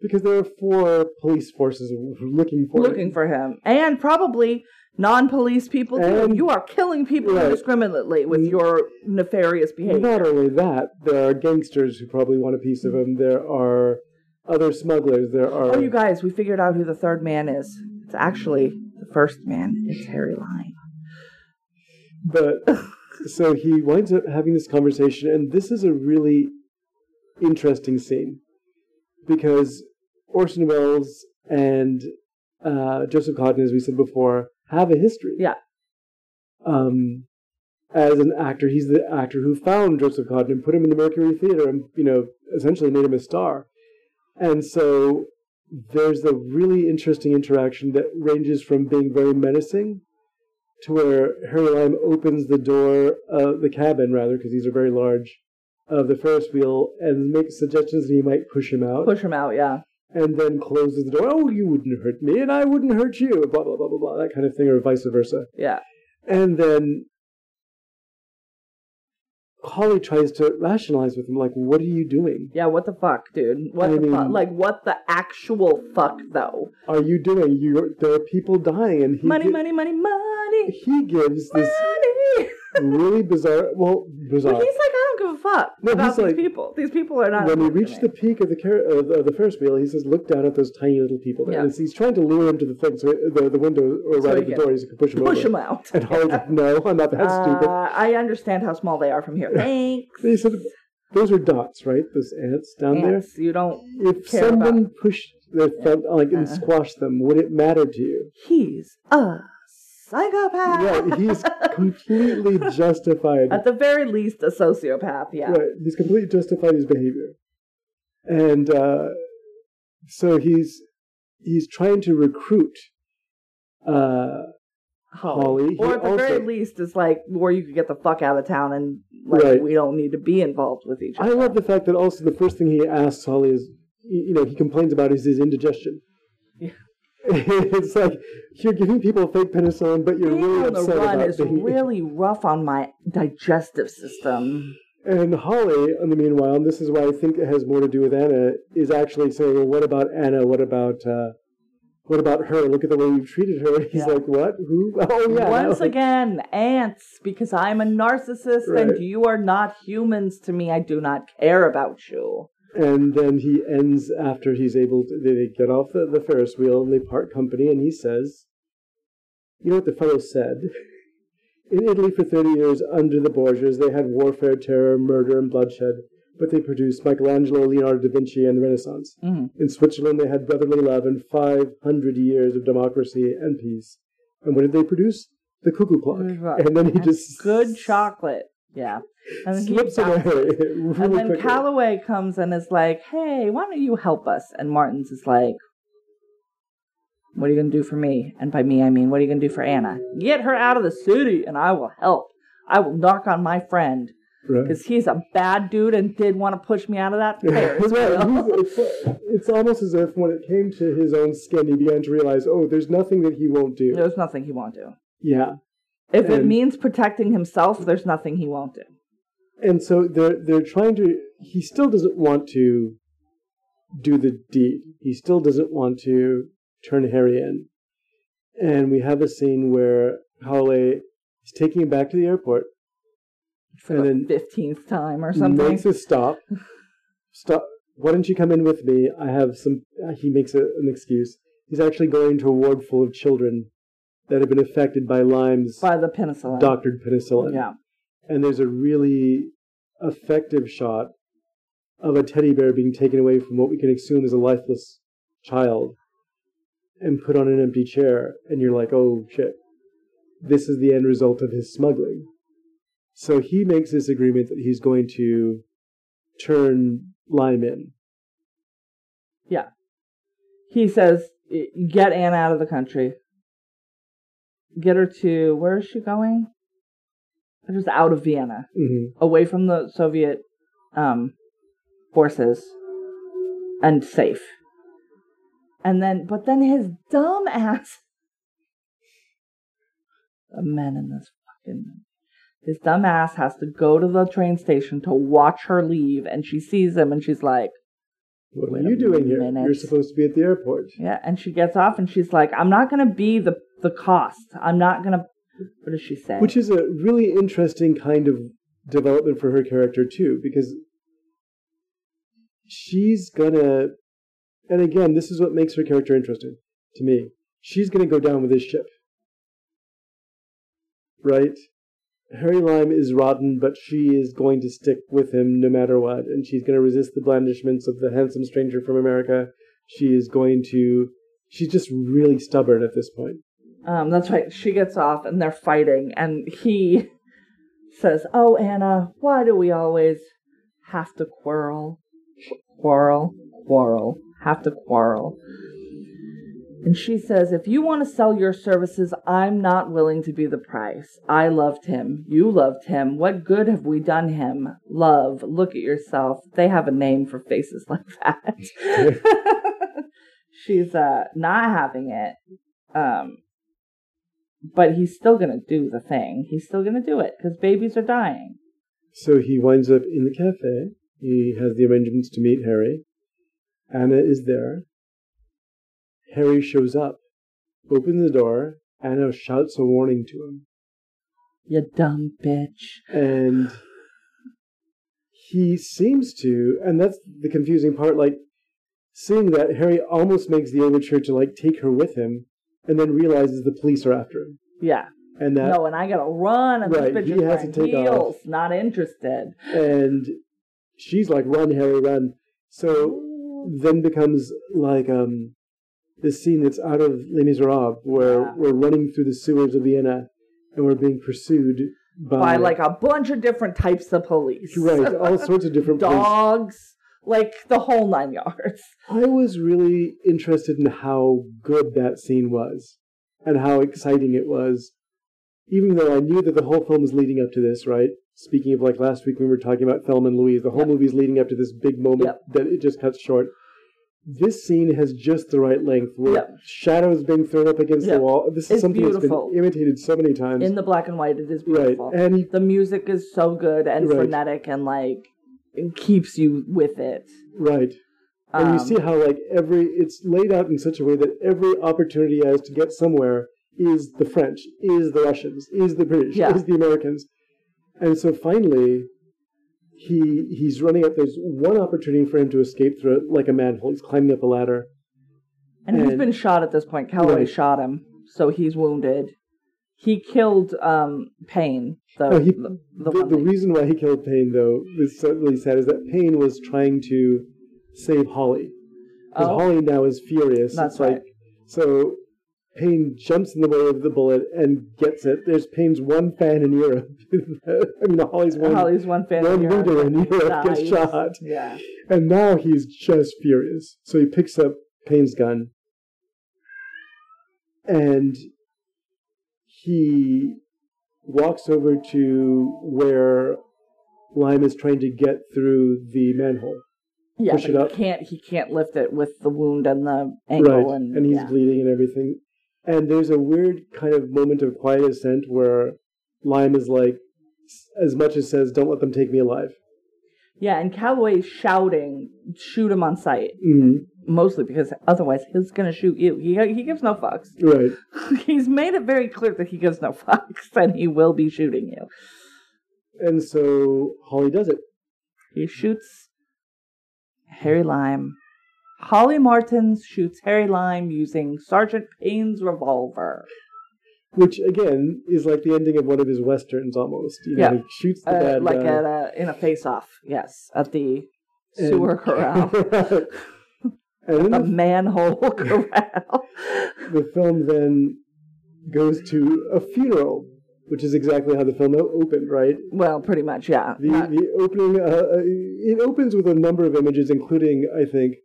Because there are four police forces looking for Looking him. for him. And probably non police people. And- you are killing people Right. indiscriminately with Mm. your nefarious behavior. Not only that, there are gangsters who probably want a piece of him. There are other smugglers. There are. Oh, you guys, we figured out who the third man is. It's actually the first man. It's Harry Lime. But <laughs> so he winds up having this conversation, and this is a really interesting scene because Orson Welles and uh, Joseph Cotten, as we said before, have a history. Yeah. Um, as an actor, he's the actor who found Joseph Cotten and put him in the Mercury Theater, and you know, essentially made him a star. And so there's a really interesting interaction that ranges from being very menacing to where Harry Lime opens the door, of the cabin rather, because these are very large, of the Ferris wheel and makes suggestions that he might push him out, Push him out, yeah. And then closes the door. Oh, you wouldn't hurt me, and I wouldn't hurt you. Blah blah blah blah blah. That kind of thing, or vice versa. Yeah. And then Holly tries to rationalize with him, like, "What are you doing? Yeah, what the fuck, dude? What I the fuck? mean- Like, what the actual fuck, though? Are you doing? You there are people dying, and he money, gi- money, money, money, he gives this money. <laughs> really bizarre. Well, bizarre. But he's like, fuck No, about these like- people. These people are not. when we reach the peak of the, car- uh, the the Ferris wheel, he says, "Look down at those tiny little people." There. Yeah. And he's trying to lure him to the thing, so the the window or So right at the door, he can push him push over. them out. And like, "No, I'm not that stupid." Uh, I understand how small they are from here. Thanks. They said, "Those are dots, right? Those ants down there." Ants, you don't. If someone pushed their thumb like and Uh-uh. squashed them, would it matter to you?" He's a psychopath. Right? He's completely <laughs> justified. At the very least, a sociopath. Yeah. Right. He's completely justified his behavior. And uh, so he's he's trying to recruit uh, Holly. He Or at the very least, it's like where you could get the fuck out of town and like Right. we don't need to be involved with each other. I love the fact that also the first thing he asks Holly is, you know, he complains about is his indigestion. <laughs> It's like you're giving people fake penicillin, but you're Being really on the upset run about is being. really rough on my digestive system. And Holly, in the meanwhile, and this is why I think it has more to do with Anna, is actually saying, "Well, what about Anna? What about uh, what about her? Look at the way you've treated her." <laughs> He's Yeah. like, "What? Who? <laughs> Oh yeah." Once no. again, ants, because I'm a narcissist Right. and you are not humans to me. I do not care about you. And then he ends after he's able to. They get off the, the Ferris wheel and they part company, and he says, "You know what the fellow said." In Italy, for 30 years under the Borgias, they had warfare, terror, murder, and bloodshed, but they produced Michelangelo, Leonardo da Vinci, and the Renaissance. Mhm. In Switzerland, they had brotherly love and 500 years of democracy and peace. And what did they produce? The cuckoo clock. And then he just good chocolate. Yeah. <laughs> And slips away <laughs> really And then quickly. Calloway comes and is like, "Hey, why don't you help us?" And Martins is like, "What are you gonna do for me?" And by me, I mean, "What are you gonna do for Anna? Get her out of the city, and I will help. I will knock on my friend Right. because he's a bad dude and did want to push me out of that <laughs> Ferris Right. wheel." It's, it's almost as if when it came to his own skin, he began to realize, oh, there's nothing that he won't do. There's nothing he won't do. Yeah. If it means protecting himself, there's nothing he won't do. And so they're they're trying to. He still doesn't want to do the deed. He still doesn't want to turn Harry in. And we have a scene where Holloway is taking him back to the airport, For And the then fifteenth time or something. makes a stop. Stop. Why don't you come in with me? I have some. He makes a, an excuse. He's actually going to a ward full of children that have been affected by Lime's by the penicillin. doctored penicillin. Yeah. and there's a really effective shot of a teddy bear being taken away from what we can assume is a lifeless child and put on an empty chair and you're like oh shit this is the end result of his smuggling so he makes this agreement that he's going to turn lime in Yeah. He says, get Anne out of the country. Get her to, where is she going? Just out of Vienna, hmm away from the Soviet um, forces, and safe. And then, but then his dumb ass, the men in this fucking, his dumb ass has to go to the train station to watch her leave, and she sees him, and she's like, what are you doing here? You're supposed to be at the airport. Yeah, and she gets off and she's like, I'm not gonna be the the cost. I'm not gonna what does she say? which is a really interesting kind of development for her character too because she's gonna and again this is what makes her character interesting to me. She's gonna go down with this ship. Right? Harry lime is rotten but she is going to stick with him no matter what and she's going to resist the blandishments of the handsome stranger from america. She is going to she's just really stubborn at this point um, that's right. She gets off and they're fighting and he says, Oh Anna, why do we always have to quarrel? Quarrel, quarrel, have to quarrel. And she says, If you want to sell your services, I'm not willing to be the price. I loved him. You loved him. What good have we done him? Love. Look at yourself. They have a name for faces <laughs> like that. <laughs> She's uh not having it. Um but he's still gonna do the thing. He's still gonna do it because babies are dying. So he winds up in the cafe. He has the arrangements to meet Harry. Anna is there. Harry shows up, opens the door. Anna shouts a warning to him. You dumb bitch. And he seems to, and that's the confusing part, like seeing that Harry almost makes the overture to like take her with him and then realizes the police are after him. Yeah. And that no, and I gotta run, and Right, this bitch he has to take heels. Not interested. and she's like, "Run, Harry, run!" So then becomes like um this scene that's out of Les Miserables, where Yeah. we're running through the sewers of Vienna and we're being pursued by, By like a bunch of different types of police. right, all sorts of different <laughs> police. Dogs, like the whole nine yards. I was really interested in how good that scene was. and how exciting it was. Even though I knew that the whole film was leading up to this, right? Speaking of like last week when we were talking about Thelma and Louise, the whole Yep. movie's leading up to this big moment Yep. that it just cuts short. This scene has just the right length where Yep. shadows being thrown up against the wall. This is It's something beautiful. that's been imitated so many times. In the black and white, it is beautiful. right. And the music is so good and Right. frenetic and like keeps you with it. right. And you Um, see how like every it's laid out in such a way that every opportunity has to get somewhere is the French, is the Russians, is the British, Yeah. is the Americans. And so finally he he's running up there's one opportunity for him to escape through it like a manhole. He's climbing up a ladder. And he's been shot at this point. Calloway Right. shot him, so he's wounded. He killed um Payne, the No, he- the, the The, the reason why he killed Payne though is so really sad is that Payne was trying to save Holly. Because Oh. Holly now is furious. That's it's like right. so Payne jumps in the way of the bullet and gets it. There's Payne's one fan in Europe. <laughs> I mean Holly's one Holly's one fan. one in Europe. leader in Europe gets shot. Yeah. And now he's just furious. So he picks up Payne's gun and he walks over to where Lime is trying to get through the manhole. Yeah, Push it up. he can't. He can't lift it with the wound and the ankle, right. and, And, he's yeah. bleeding and everything. And there's a weird kind of moment of quiet ascent where Lime is like, as much as says, don't let them take me alive. Yeah. And Calloway's shouting, "Shoot him on sight!" hmm Mostly because otherwise he's gonna shoot you. He he gives no fucks. Right. <laughs> he's made it very clear that he gives no fucks, and he will be shooting you. And so Holly does it. He shoots Harry Lime. Holly Martins shoots Harry Lime using Sergeant Payne's revolver. Which again is like the ending of one of his westerns almost. You know, Yeah. he shoots the Uh, bad like guy. at a, in a face-off, yes, at the and- sewer <laughs> corral, <laughs> and a the, manhole <laughs> corral. the film then goes to a funeral, which is exactly how the film opened, right? well, pretty much, yeah. The the opening uh, uh, it opens with a number of images, including I think.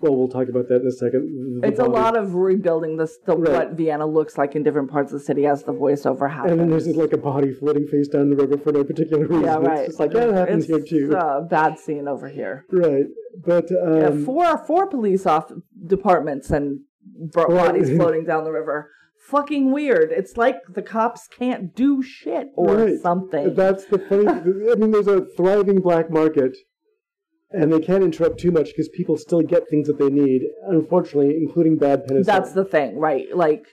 Well, we'll talk about that in a second. the it's a lot of rebuilding this, the, Right. what Vienna looks like in different parts of the city as the voiceover happens. And then there's like a body floating face down the river for no particular reason. yeah, right. It's just like that happens it's here too. A bad scene over here. right. But um, yeah, four four police off departments and bodies <laughs> floating down the river. Fucking weird. It's like the cops can't do shit or Right. something. That's the funny. I mean, there's a thriving black market, and they can't interrupt too much because people still get things that they need. Unfortunately, including bad penicillin. That's the thing, right? Like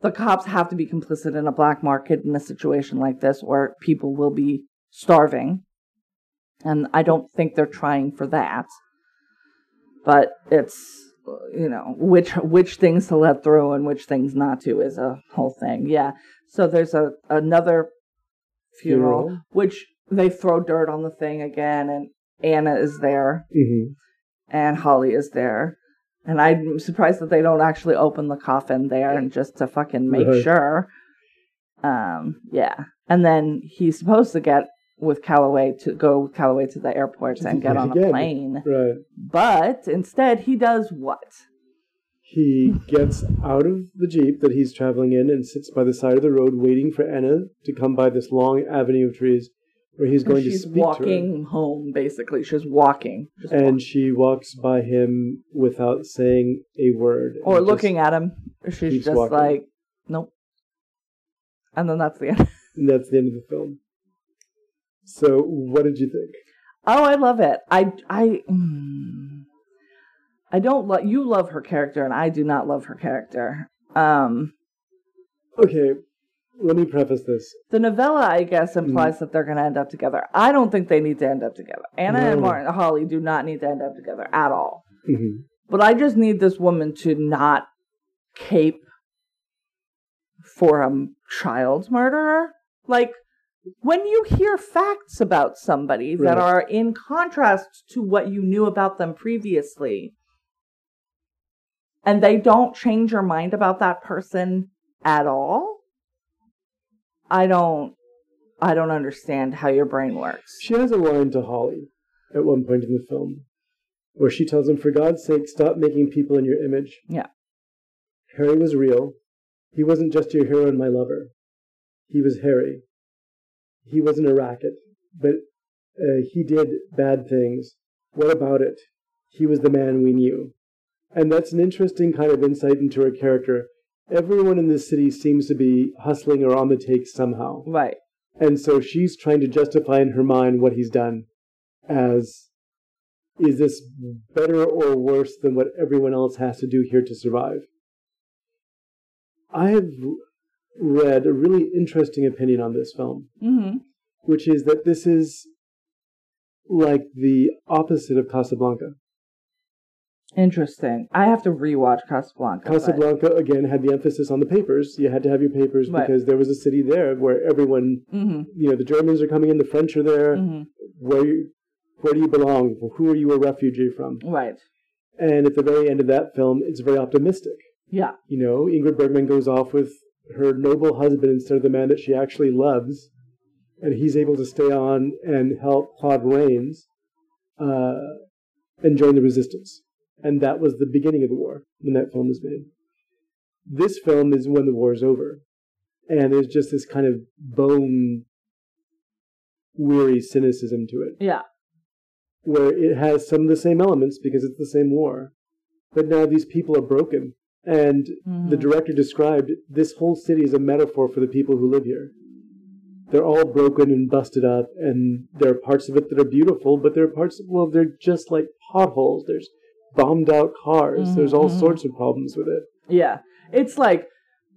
the cops have to be complicit in a black market in a situation like this where people will be starving. And I don't think they're trying for that. But it's you know, which which things to let through and which things not to is a whole thing. Yeah. So there's a another funeral, Funeral. which they throw dirt on the thing again and Anna is there hmm and Holly is there. And I'm surprised that they don't actually open the coffin there and just to fucking make Right. sure. Um, yeah. And then he's supposed to get with Calloway to go with Calloway to the airport and get on a plane. Right. But instead he does what? He gets out of the jeep that he's traveling in and sits by the side of the road, waiting for Anna to come by this long avenue of trees, where he's going to She's speak to walking home, basically. She's walking. Her. And walk- she walks by him without saying a word, or just- looking at him. She's keeps just walking. like, nope. And then that's the end. <laughs> And that's the end of the film. So, what did you think? Oh, I love it. I I mm, I don't love you love her character and I do not love her character. Um Okay, let me preface this. the novella I guess Mm-hmm. implies that they're going to end up together. I don't think they need to end up together. Anna and Martin Holly do not need to end up together at all. hmm But I just need this woman to not cape for a child murderer. Like when you hear facts about somebody that are in contrast to what you knew about them previously, and they don't change your mind about that person at all, I don't I don't understand how your brain works. She has a line to Holly at one point in the film where she tells him, For God's sake, stop making people in your image. Yeah. Harry was real. He wasn't just your hero and my lover. He was Harry. He wasn't a racket, but uh, he did bad things. What about it? He was the man we knew. And that's an interesting kind of insight into her character. Everyone in this city seems to be hustling or on the take somehow. Right. And so she's trying to justify in her mind what he's done as is this better or worse than what everyone else has to do here to survive? I have read a really interesting opinion on this film, Mm-hmm. which is that this is like the opposite of Casablanca. Interesting. I have to rewatch Casablanca. but- Casablanca, again, had the emphasis on the papers. You had to have your papers because there was a city there where everyone, Mhm. you know, the Germans are coming in, the French are there. Mhm. Where, you, where do you belong? Who are you a refugee from? Right. And at the very end of that film, it's very optimistic. Yeah. You know, Ingrid Bergman goes off with her noble husband instead of the man that she actually loves, and he's able to stay on and help Claude Rains uh, and join the resistance. And that was the beginning of the war when that film was made. This film is when the war is over, and there's just this kind of bone weary cynicism to it Yeah. where it has some of the same elements because it's the same war. But now these people are broken. And the Mhm. director described this whole city as a metaphor for the people who live here. They're all broken and busted up, and there are parts of it that are beautiful, but there are parts, well, they're just like potholes. There's bombed out cars. Mhm, There's all mhm. sorts of problems with it. Yeah. It's like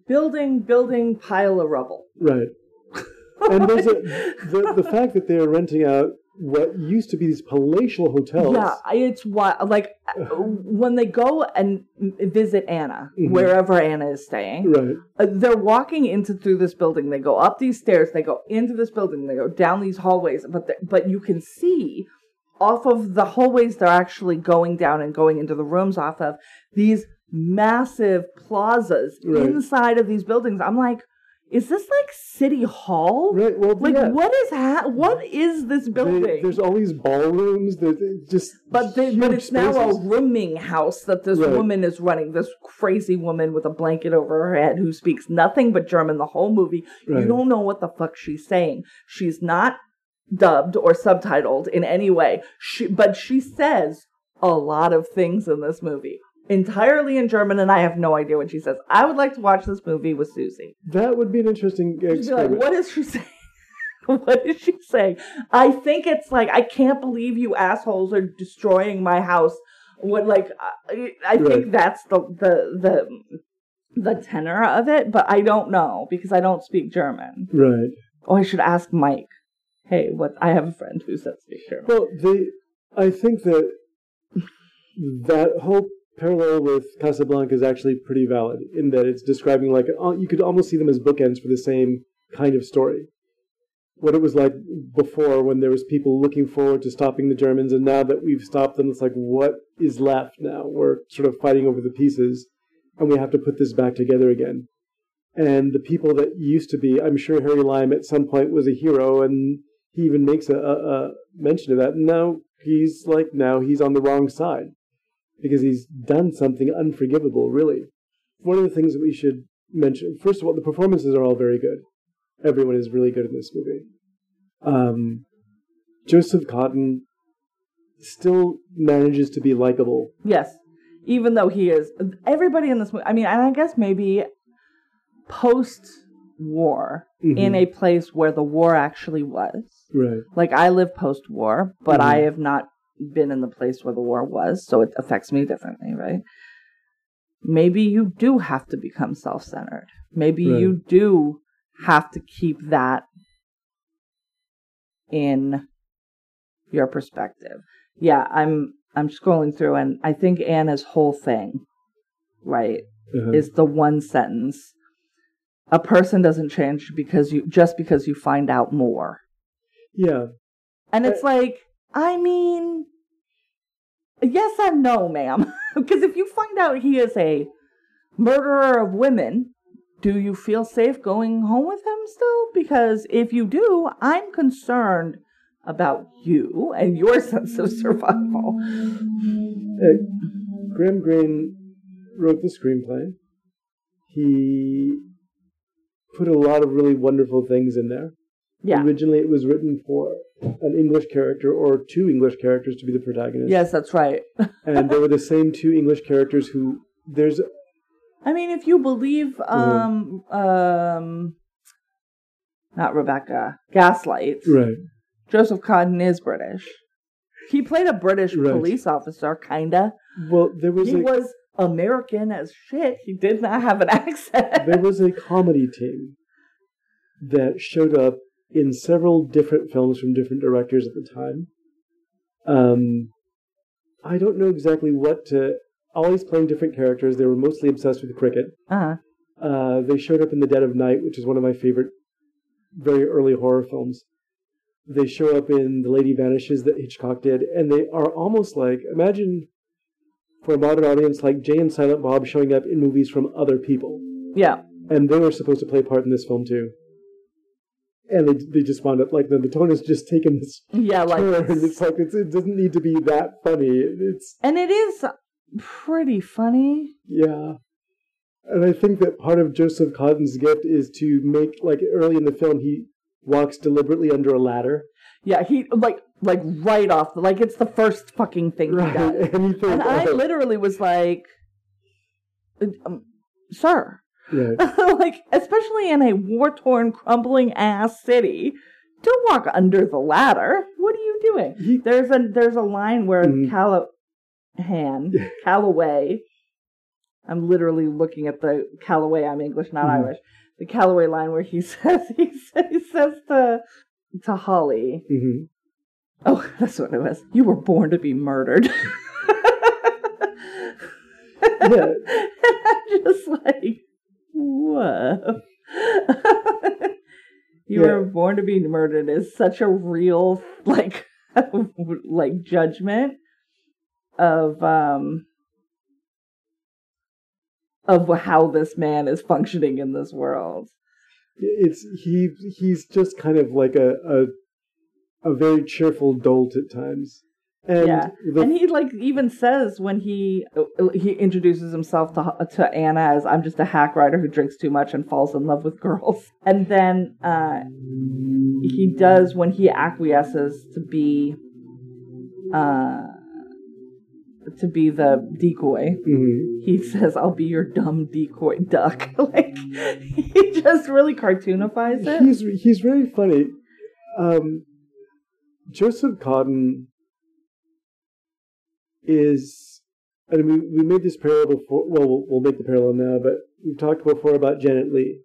building, building, pile of rubble. Right. <laughs> And there's a, the, the fact that they are renting out what used to be these palatial hotels. Yeah, it's what like <sighs> when they go and visit Anna, Mhm. wherever Anna is staying. Right. uh, they're walking into through this building. They go up these stairs. They go into this building. They go down these hallways. But the, but you can see off of the hallways they're actually going down and going into the rooms off of these massive plazas Right. inside of these buildings. I'm like, is this like City Hall? Right. Well, Like yeah. what is ha- what is this They- building? there's all these ballrooms. There's just But they, but it's now a rooming house that this Right. woman is running. This crazy woman with a blanket over her head who speaks nothing but German the whole movie. You don't know what the fuck she's saying. She's not dubbed or subtitled in any way. She, but she says a lot of things in this movie entirely in German, and I have no idea what she says. I would like to watch this movie with Susie. That would be an interesting be like, what is she <laughs> saying? what is she saying? I think it's like, I can't believe you assholes are destroying my house. What, like, I, I think that's the, the, the, the tenor of it, but I don't know because I don't speak German. Right. Oh, I should ask Mike. Hey, what? I have a friend who says speak German. Well. I think that that whole parallel with Casablanca is actually pretty valid in that it's describing like uh, you could almost see them as bookends for the same kind of story. What it was like before when there was people looking forward to stopping the Germans, and now that we've stopped them, it's like what is left now? We're sort of fighting over the pieces, and we have to put this back together again. And the people that used to be, I'm sure Harry Lime at some point was a hero, and he even makes a, a, a mention of that. Now he's like, now he's on the wrong side because he's done something unforgivable, really. One of the things that we should mention, first of all, the performances are all very good. Everyone is really good in this movie. Um, Joseph Cotten still manages to be likable. Yes. Even though he is, everybody in this movie, I mean, and I guess maybe post war in Mhm. a place where the war actually was. Right. Like I live post war, but I Mhm. have not been in the place where the war was, so it affects me differently, right? Maybe you do have to become self centered. Maybe Right. you do have to keep that in your perspective. Yeah, I'm I'm scrolling through and I think Anna's whole thing, right, Uh-huh. is the one sentence. A person doesn't change because you just because you find out more. yeah. And it's like, I mean, yes and no, ma'am. <laughs> Because if you find out he is a murderer of women, do you feel safe going home with him still? Because if you do, I'm concerned about you and your <laughs> sense of survival. Uh, Graham Greene wrote the screenplay. he put a lot of really wonderful things in there. Yeah. Originally, it was written for an English character or two English characters to be the protagonist. Yes, that's right. <laughs> and they were the same two English characters who there's I mean, if you believe, um, um, not Rebecca, Gaslight, right. Joseph Cotten is British. He played a British Right. police officer, kinda. Well, there was He a was American as shit. He did not have an <laughs> accent. there was a comedy team that showed up in several different films from different directors at the time. Um, I don't know exactly what to. Always playing different characters. They were mostly obsessed with cricket. Uh-huh. Uh, they showed up in The Dead of Night, which is one of my favorite, very early horror films. They show up in The Lady Vanishes that Hitchcock did, and they are almost like imagine for a modern audience like Jay and Silent Bob showing up in movies from other people, Yeah. and they were supposed to play a part in this film too. And they they just wound up like the, the tone has just taken this Yeah, like. turn. It's like it's, it doesn't need to be that funny. It's and it is pretty funny. Yeah. And I think that part of Joseph Cotten's gift is to make, like, early in the film, he walks deliberately under a ladder. Yeah, he, like, like right off, like it's the first fucking thing he does. <laughs> And you think, And I literally was like, um, sir, right. <laughs> like, especially in a war torn, crumbling ass city, don't walk under the ladder. What are you doing? He- There's a there's a line where Mhm. Callahan, <laughs> Calloway, I'm literally looking at the Calloway. I'm English, not Mhm. Irish. The Calloway line where he says he says, he says to to Holly, hmm "Oh, <laughs> that's what it was. You were born to be murdered." <laughs> Yeah. I'm <laughs> just like, whoa. you Yeah. were born to be murdered is such a real like like judgment of um of how this man is functioning in this world. It's, he, he's just kind of like a, a, a very cheerful dolt at times. And yeah, the, and he like even says when he he introduces himself to to Anna as I'm just a hack writer who drinks too much and falls in love with girls, <laughs> and then uh, he does when he acquiesces to be uh to be the decoy. Mhm. He says, "I'll be your dumb decoy duck." <laughs> like he just really cartoonifies it. he's, he's very funny. Um, Joseph Cotten is, and we, we made this parallel before, well, well, we'll make the parallel now, but we've talked before about Janet Leigh.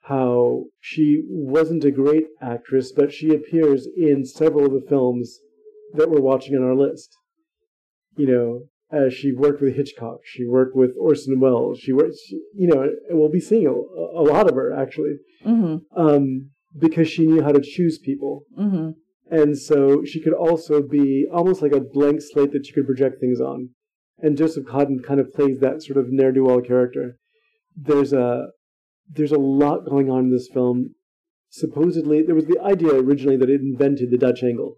How she wasn't a great actress, but she appears in several of the films that we're watching on our list. You know, as she worked with Hitchcock, she worked with Orson Welles, she worked, she, you know, and we'll be seeing a, a lot of her actually hmm um, because she knew how to choose people. hmm And so she could also be almost like a blank slate that she could project things on. And Joseph Cotten kind of plays that sort of ne'er do well character. There's a there's a lot going on in this film. Supposedly, there was the idea originally that it invented the Dutch angle.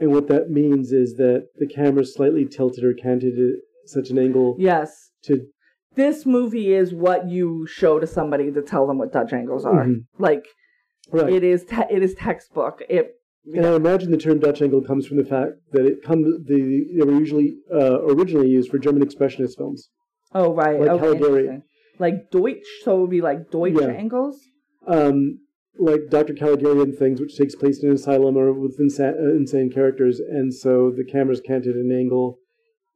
And what that means is that the camera's slightly tilted or canted at such an angle Yes, to this movie is what you show to somebody to tell them what Dutch angles are. Mhm. Like right. it is, te- it is textbook. It And I imagine the term Dutch angle comes from the fact that it comes the they were usually uh, originally used for German expressionist films. oh right, Like okay, like Deutsch, so it would be like Deutsch Yeah. angles. Um, like Dr. Caligari and things, which takes place in an asylum or with insa- uh, insane characters, and so the camera's canted at an angle.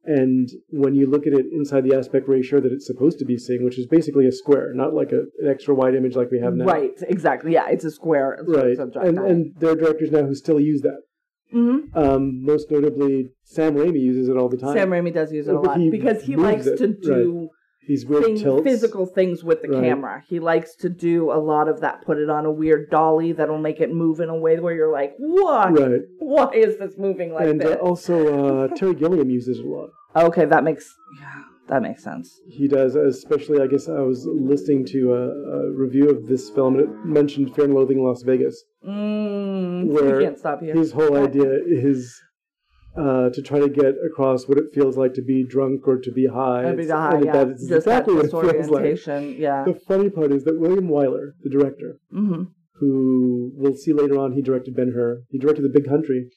And when you look at it inside the aspect ratio that it's supposed to be seeing, which is basically a square, not like a, an extra wide image like we have now. Right, exactly. Yeah, it's a square. Right. And, and there are directors now who still use that. hmm Um, most notably, Sam Raimi uses it all the time. Sam Raimi does use it a lot he because he likes it, to do These weird thing, tilts. physical things with the Right. camera. He likes to do a lot of that. Put it on a weird dolly that'll make it move in a way where you're like, "What? Right. Why is this moving like that? and uh, also, uh, <laughs> Terry Gilliam uses it a lot. okay, that makes yeah, that makes sense. He does, especially, I guess I was listening to a, a review of this film and it mentioned Fear and Loathing in Las Vegas. Mm, Where we can't stop here. His whole idea is uh, to try to get across what it feels like to be drunk or to be high. Maybe the high, yeah. that is Just exactly that what it feels like. Yeah. The funny part is that William Wyler, the director, hmm who we'll see later on, he directed Ben Hur, he directed The Big Country,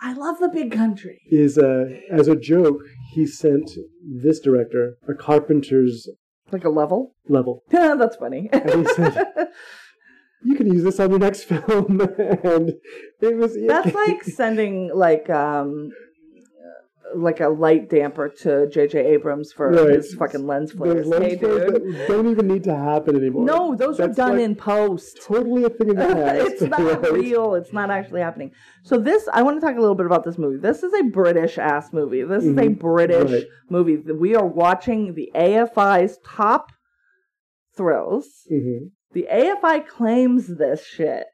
I love the big country. is uh, as a joke, he sent this director a carpenter's Like a level. level. Yeah, <laughs> that's funny. And he said, <laughs> You can use this on your next <laughs> film. and it was That's like <laughs> sending like um like a light damper to J.J. Abrams for Right. his fucking lens flares. those lens hey, flares don't even need to happen anymore. No, those are done like in post. <laughs> totally a thing in the past. it's not right? real. It's not actually happening. So this, I want to talk a little bit about this movie. This is a British ass movie. This is a Mhm. British Right. movie. We are watching the AFI's top thrills. Mhm. The AFI claims this shit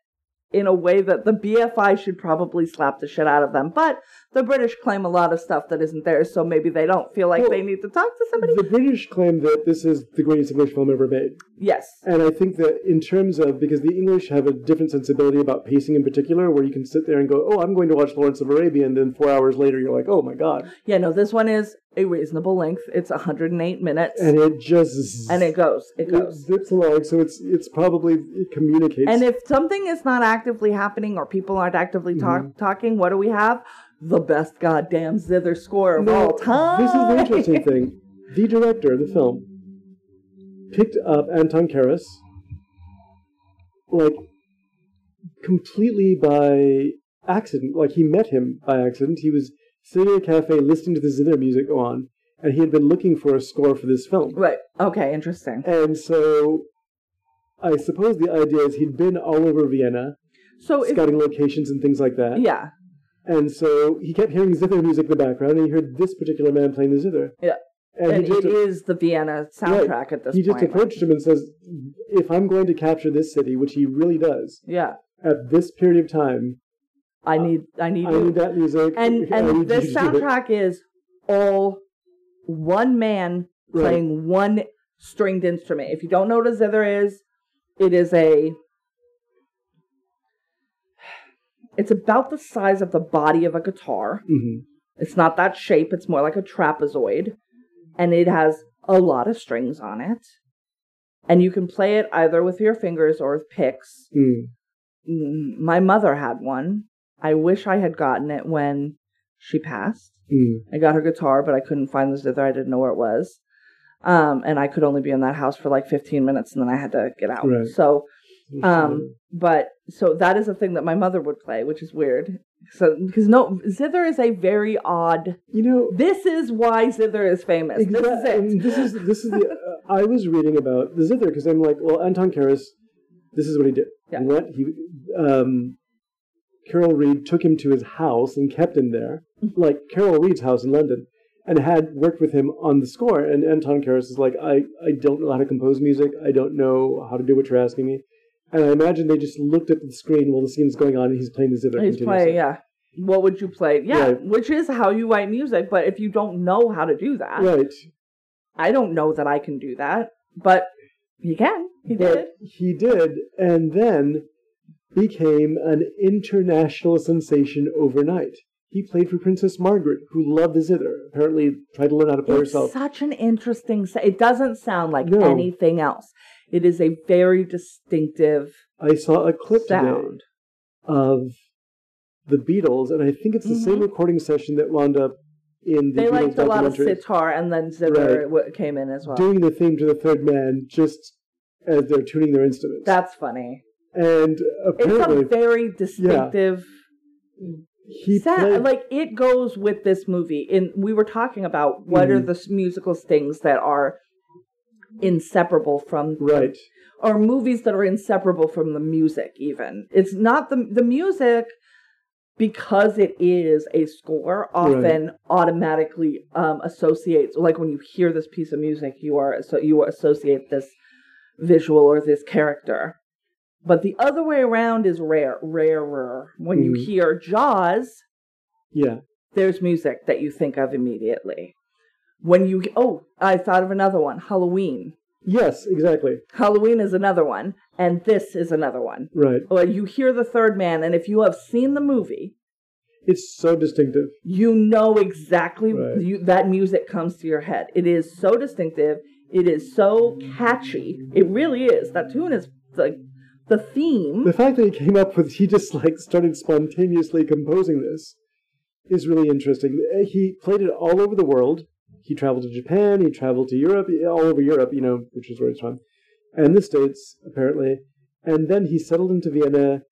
in a way that the BFI should probably slap the shit out of them. But the British claim a lot of stuff that isn't theirs, so maybe they don't feel like Well, they need to talk to somebody. The British claim that this is the greatest English film ever made. yes. And I think that in terms of, because the English have a different sensibility about pacing in particular, where you can sit there and go, oh, I'm going to watch Lawrence of Arabia, and then four hours later you're like, oh my God. Yeah, no, this one is a reasonable length. It's 108 minutes. And it just. and it goes. It It goes. zips along, so it's it's probably, it communicates. And if something is not actively happening or people aren't actively talk, Mm-hmm. talking, what do we have? The best goddamn zither score of all time. This is the interesting thing. <laughs> The director of the film picked up Anton Karas, like, completely by accident. Like, he met him by accident. He was sitting in a cafe listening to the zither music go on, and he had been looking for a score for this film. Right. Okay, interesting. And so, I suppose the idea is he'd been all over Vienna, So if, scouting locations and things like that. yeah. And so he kept hearing zither music in the background, and he heard this particular man playing the zither. Yeah. And, And he just, it is the Vienna soundtrack right, at this point. he just approached him and says, "If I'm going to capture this city, which he really does, yeah. at this period of time, I need I need I need that music. and and you this to do it." soundtrack is all one man Right. playing one stringed instrument. If you don't know what a zither is, it is a it's about the size of the body of a guitar. Mhm. It's not that shape, it's more like a trapezoid. And it has a lot of strings on it. And you can play it either with your fingers or with picks. Mm, My mother had one. I wish I had gotten it when she passed. Mm. I got her guitar, but I couldn't find the zither. I didn't know where it was. Um, and I could only be in that house for like 15 minutes and then I had to get out. Right. So, um, but so that is a thing that my mother would play, which is weird. So, because no, zither is a very odd. you know, This is why zither is famous. This is Exactly. it. This is this is the. Uh, I was reading about the zither because I'm like, well, Anton Karas, this is what he did. Yeah. What. He, um, Carol Reed took him to his house and kept him there, Mm-hmm. like Carol Reed's house in London, and had worked with him on the score. And Anton Karas is like, I I don't know how to compose music. I don't know how to do what you're asking me. And I imagine they just looked at the screen while the scene's going on, and he's playing the zither. He's playing, yeah. What would you play? Yeah, Right. which is how you write music. But if you don't know how to do that, Right. I don't know that I can do that. But he can. He but did. he did, and then became an international sensation overnight. He played for Princess Margaret, who loved the zither. Apparently, tried to learn how to play It's herself. such an interesting. It doesn't sound like No. anything else. It is a very distinctive I saw a clip sound. of the Beatles, and I think it's the same recording session that wound up in the Mm-hmm. They Beatles liked a lot of sitar, and then zither Right. came in as well. doing the theme to the Third Man, just as they're tuning their instruments. That's funny. And It's a very distinctive he sound. played. Like it goes with this movie. And we were talking about what are Mhm. the musical things that are inseparable from right. or movies that are inseparable from the music even it's not the the music because it is a score often automatically um, associates like when you hear this piece of music you are so you associate this visual or this character but the other way around is rare rarer when you Mhm. hear jaws Yeah. there's music that you think of immediately when you oh i thought of another one halloween Yes, exactly. Halloween is another one, and this is another one. Right. Well, you hear the third man, and if you have seen the movie, It's so distinctive. You know exactly Right. you, that music comes to your head. It is so distinctive. It is so catchy. It really is. That tune is like the theme. The fact that he came up with, he just like started spontaneously composing this is really interesting. Uh, He played it all over the world. He traveled to Japan, he traveled to Europe, all over Europe, you know, which is where he's from, and the States, apparently. And then he settled into Vienna,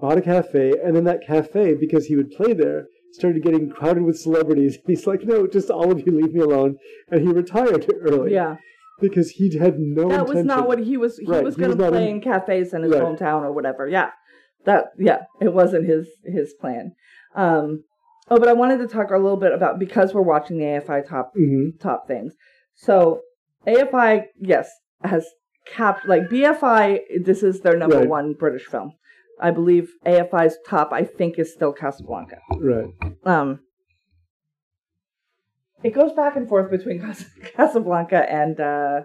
bought a cafe, and then that cafe, because he would play there, started getting crowded with celebrities. <laughs> He's like, no, just all of you leave me alone. And he retired <laughs> early. yeah, Because he had no that was not what he was. He Right, was going to play in- in cafes in his Right. hometown or whatever. Yeah, that yeah, it wasn't his his plan. Um, oh, but I wanted to talk a little bit about because we're watching the AFI top Mhm. top things. So AFI, yes, has capped like BFI. This is their number Right. one British film. I believe AFI's top. I think is still Casablanca. Right. Um, it goes back and forth between <laughs> Cas- Casablanca and uh,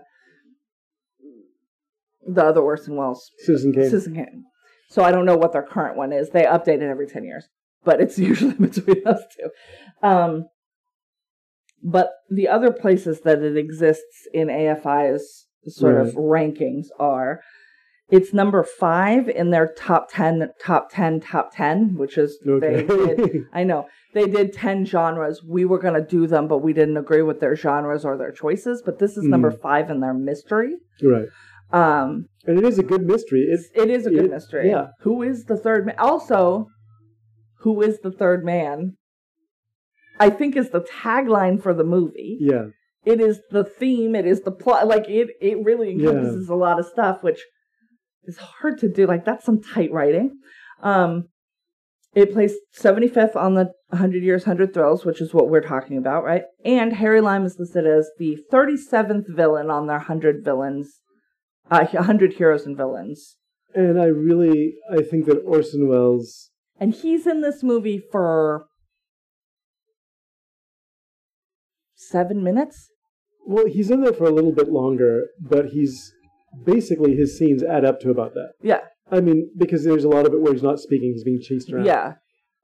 the other Orson Welles Citizen Kane. Citizen Kane. So I don't know what their current one is. They update it every ten years, but it's <laughs> usually between <laughs> those two. Um, but the other places that it exists in AFI's sort of rankings are it's number five in their top 10 top 10 top 10 which is Okay. they did i know they did 10 genres we were going to do them but we didn't agree with their genres or their choices but this is number five in their mystery right. um And it is a good mystery. It's it is a good It- mystery yeah. who is the third man also who is the third man i think is the tagline for the movie yeah. it is the theme it is the plot like it it really Yeah. encompasses a lot of stuff which is hard to do like that's some tight writing. Um it placed 75th on the 100 years 100 thrills which is what we're talking about right? And harry lime is listed as the 37th villain on their 100 villains uh 100 heroes and villains. And I really I think that Orson Welles and he's in this movie for seven minutes? Well, he's in there for a little bit longer, but he's basically his scenes add up to about that. yeah I mean, because there's a lot of it where he's not speaking, he's being chased around. yeah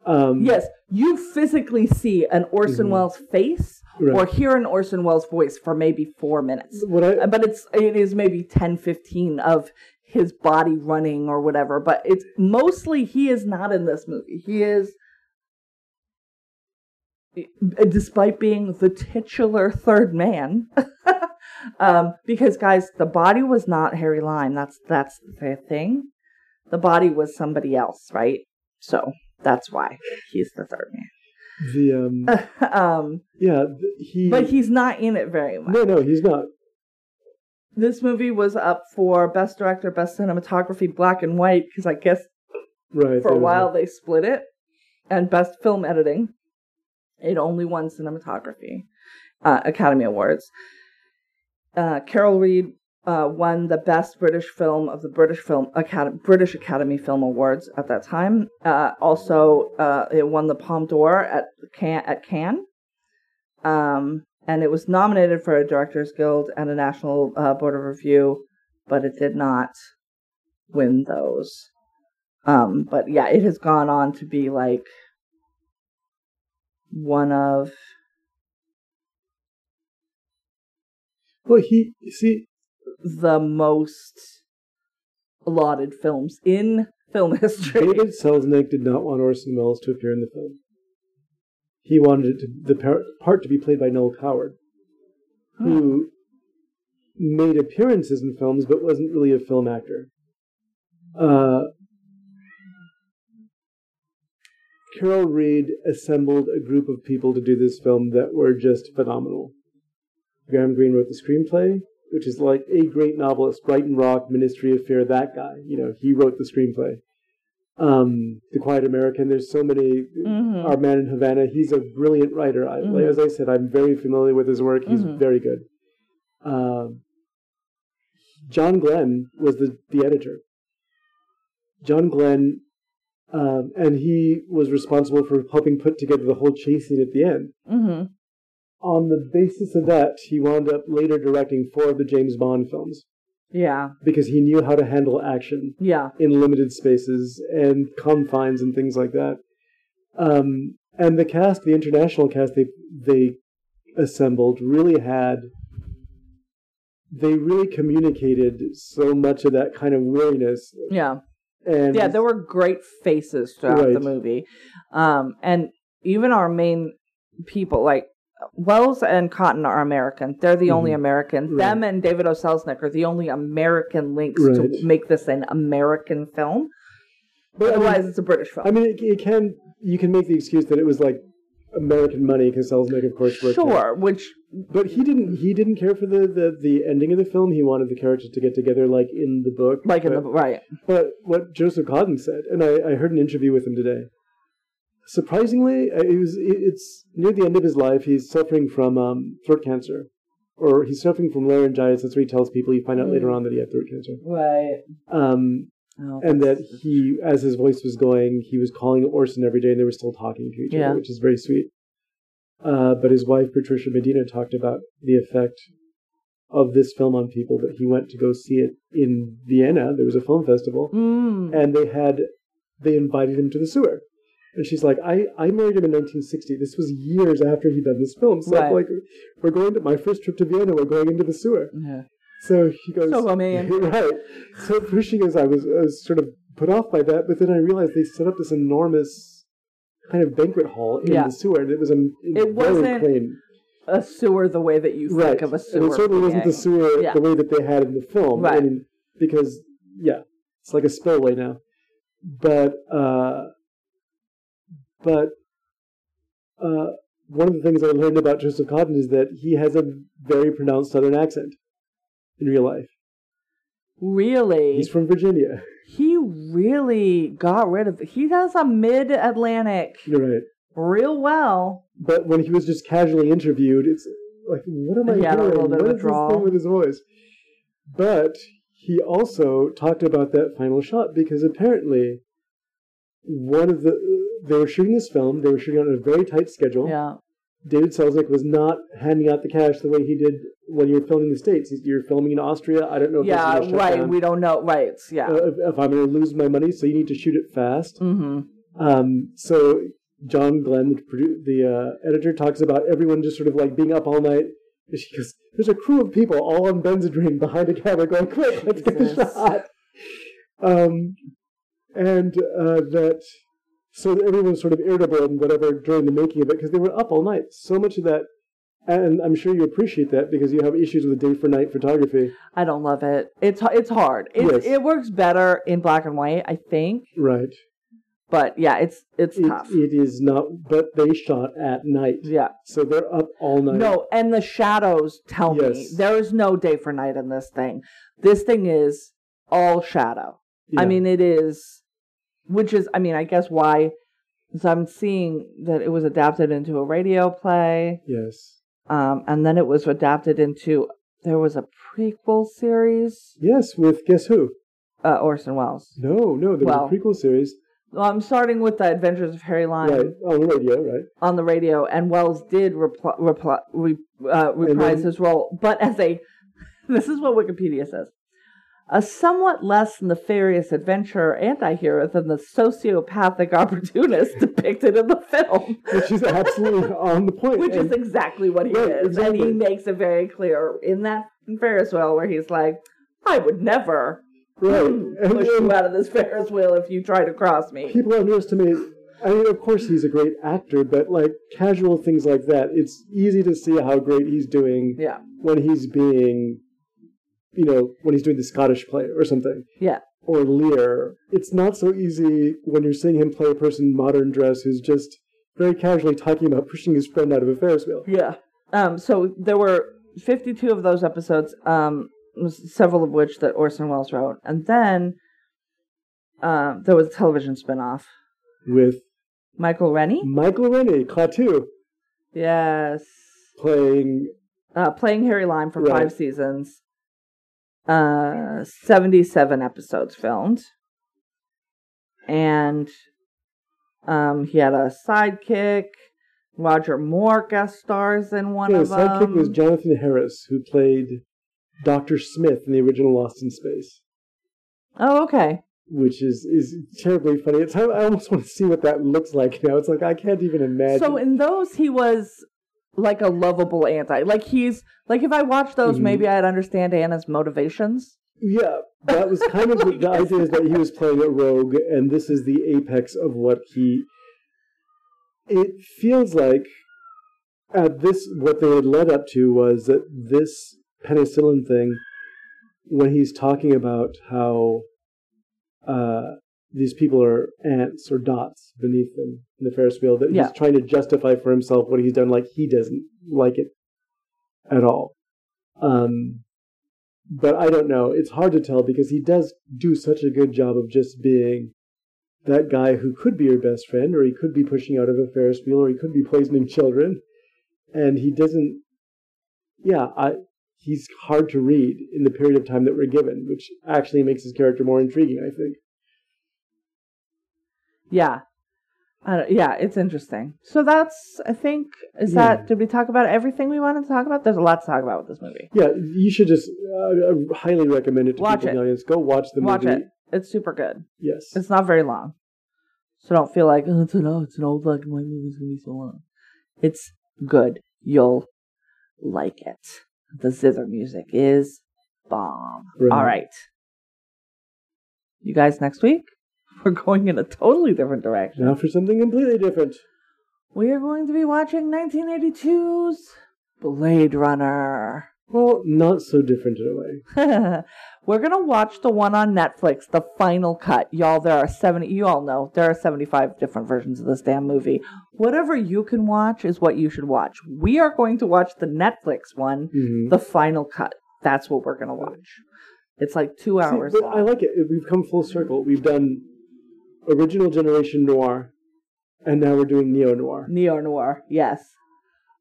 Um, Yes, you physically see an Orson Mhm. Welles face Right. or hear an Orson Welles voice for maybe four minutes. What I But it's it is maybe 10, 15 of his body running or whatever. But it's mostly he is not in this movie. He is despite being the titular third man. <laughs> um, because guys, the body was not Harry Lime. That's that's the thing. The body was somebody else, right? So that's why he's the third man. the um <laughs> um, yeah he but he's not in it very much. no no he's not This movie was up for best director, best cinematography, black and white, because I guess right for a while they split it, and best film editing. It only won cinematography uh, Academy Awards. Uh, Carol Reed uh, won the best British film of the British Film Academy British Academy Film Awards at that time. Uh, also, uh, it won the Palme d'Or at Can at Cannes. Um, and it was nominated for a Directors Guild and a National uh, Board of Review, but it did not win those. Um, but yeah, it has gone on to be like one of well he see the most lauded films in film history. David Selznick did not want Orson Welles to appear in the film. He wanted it to, the par- part to be played by Noel Coward, who made appearances in films but wasn't really a film actor. Uh, Carol Reed assembled a group of people to do this film that were just phenomenal. Graham Greene wrote the screenplay, which is like a great novelist, Brighton Rock, Ministry of Fear, that guy. You know, he wrote the screenplay. Um, the Quiet American. There's so many. Mm-hmm. Our Man in Havana. He's a brilliant writer. I, Mhm. As I said, I'm very familiar with his work. He's Mhm. very good. Um, John Glen was the the editor. John Glen, um, and he was responsible for helping put together the whole chase scene at the end. hmm On the basis of that, he wound up later directing four of the James Bond films Yeah, because he knew how to handle action yeah. in limited spaces and confines and things like that. Um, And the cast, the international cast they they assembled, really had. They really communicated so much of that kind of weariness, Yeah. And Yeah, there were great faces throughout the movie. Um, and even our main people, like Welles and Cotten, are American. They're the only Mhm. American. Right. Them and David O. Selznick are the only American links Right. to make this an American film. But, I mean- Otherwise, it's a British film. I mean, it, it can you can make the excuse that it was like American money because Selznick, of course, worked there. sure, which But he didn't. He didn't care for the, the, the ending of the film. He wanted the characters to get together, like in the book. like in but, the right. But what Joseph Cotten said, and I, I heard an interview with him today. Surprisingly, uh, it was it's near the end of his life. He's suffering from um, throat cancer, or he's suffering from laryngitis. That's what he tells people. You find out later on that he had throat cancer. Right. Um, Oh, and that he, as his voice was going, he was calling Orson every day, and they were still talking to each Yeah. other, which is very sweet. Uh, but his wife Patricia Medina talked about the effect of this film on people. That he went to go see it in Vienna. There was a film festival, Mm. and they had they invited him to the sewer. And she's like, I, I married him in 1960. This was years after he'd done this film. So Right. like, we're going to my first trip to Vienna. We're going into the sewer. Yeah. So he goes, So, <laughs> right. So first she goes, I was, I was sort of put off by that, but then I realized they set up this enormous kind of banquet hall in Yeah. the sewer, and it was a It very wasn't clean. A sewer the way that you think Right. of a sewer. and it certainly wasn't the sewer Yeah. the way that they had in the film. Right. I mean, because yeah, it's like a spillway now. But uh, but uh, one of the things I learned about Joseph Cotten is that he has a very pronounced Southern accent in real life. Really? He's from Virginia. he really got rid of He does a mid Atlantic You're right. real well. But when he was just casually interviewed, it's like, what am I had a doing? little bit of What a is this thing with his voice? But he also talked about that final shot because apparently one of the they were shooting this film. They were shooting on a very tight schedule. Yeah. David Selznick was not handing out the cash the way he did when you were filming in the states. You're filming in Austria. I don't know Yeah, right. down, We don't know. Right. Yeah. uh, if, if I'm going to lose my money, so you need to shoot it fast. mm-hmm. Um, so John Glen, the, produ- the uh, editor, talks about everyone just sort of like being up all night. And she goes, "There's a crew of people all on Benzedrine behind a camera, going, quick, let's get the shot." Um, and uh, that so that everyone was sort of irritable and whatever during the making of it because they were up all night. So much of that, and I'm sure you appreciate that because you have issues with the day for night photography, I don't love it. It's it's hard. It's, Yes. It works better in black and white, I think. right? But yeah, it's it's It, tough. it is not, but they shot at night, yeah. so they're up all night. No, and the shadows tell me there is no day for night in this thing. This thing is all shadow. I mean, it is, which is, I mean, I guess why. So I'm seeing that it was adapted into a radio play, yes. um, and then it was adapted into. There was a prequel series. Yes, with guess who? Uh, Orson Welles. No, no, there Well, was a prequel series. Well, I'm starting with the Adventures of Harry Lime Right, on the radio, right? on the radio, and Welles did repli repli re, uh, reprise then- his role, but as a. <laughs> This is what Wikipedia says. A somewhat less nefarious adventurer anti-hero than the sociopathic <laughs> opportunist depicted in the film. Which is absolutely on the point. Which is exactly what he Right, is. And he makes it very clear in that Ferris wheel where he's like, I would never right. mm, And, push and you out of this Ferris wheel if you try to cross me. people underestimate. I mean, of course, he's a great actor, but like casual things like that, it's easy to see how great he's doing Yeah. when he's being, you know, when he's doing the Scottish play or something. Yeah. Or Lear. It's not so easy when you're seeing him play a person in modern dress who's just very casually talking about pushing his friend out of a Ferris wheel. Yeah. Um, so there were 52 of those episodes, um, several of which that Orson Welles wrote. And then um, there was a television spinoff. With Michael Rennie? Michael Rennie, Klaatu, Yes. playing Uh, playing Harry Lime for Right. five seasons. Uh, 77 episodes filmed. And um, he had a sidekick. Roger Moore guest stars in one Yeah, of the sidekick them. was Jonathan Harris, who played Dr. Smith in the original Lost in Space. oh, okay. which is is terribly funny. It's I almost want to see what that looks like now. It's like I can't even imagine. So in those, he was like a lovable anti. Like he's like if I watched those, Mhm. maybe I'd understand Anna's motivations. yeah, that was kind of the, the <laughs> idea is that he was playing a rogue, and this is the apex of what he. It feels like at this what they had led up to was that this penicillin thing, when he's talking about how uh, these people are ants or dots beneath him in the Ferris wheel, that Yeah. he's trying to justify for himself what he's done, like he doesn't like it at all. Um, but I don't know. It's hard to tell because he does do such a good job of just being that guy who could be your best friend, or he could be pushing out of a Ferris wheel, or he could be poisoning children, and he doesn't. Yeah, I. He's hard to read in the period of time that we're given, which actually makes his character more intriguing. I think. Yeah. I don't, yeah, it's interesting. So that's, I think, is Yeah. that, did we talk about everything we wanted to talk about? There's a lot to talk about with this movie. Yeah, you should just uh, uh, highly recommend it to Watch people in it. the audience. Go watch the Watch movie. it. It's super good. Yes. It's not very long. So don't feel like, oh, it's an, oh, it's an old like, and white movie. It's going to be so long. It's good. You'll like it. The zither music is bomb. Right. All right. You guys, next week, <laughs> we're going in a totally different direction. Now for something completely different. We are going to be watching 1982's Blade Runner. Well, not so different in a way. <laughs> We're gonna watch the one on Netflix, the final cut. Y'all, there are 70, you all know, there are 75 different versions of this damn movie. Whatever you can watch is what you should watch. We are going to watch the Netflix one, Mhm. the final cut. That's what we're gonna watch. It's like two See, hours but long. I like it. We've come full circle. We've done original generation noir, and now we're doing neo noir. Neo noir, yes.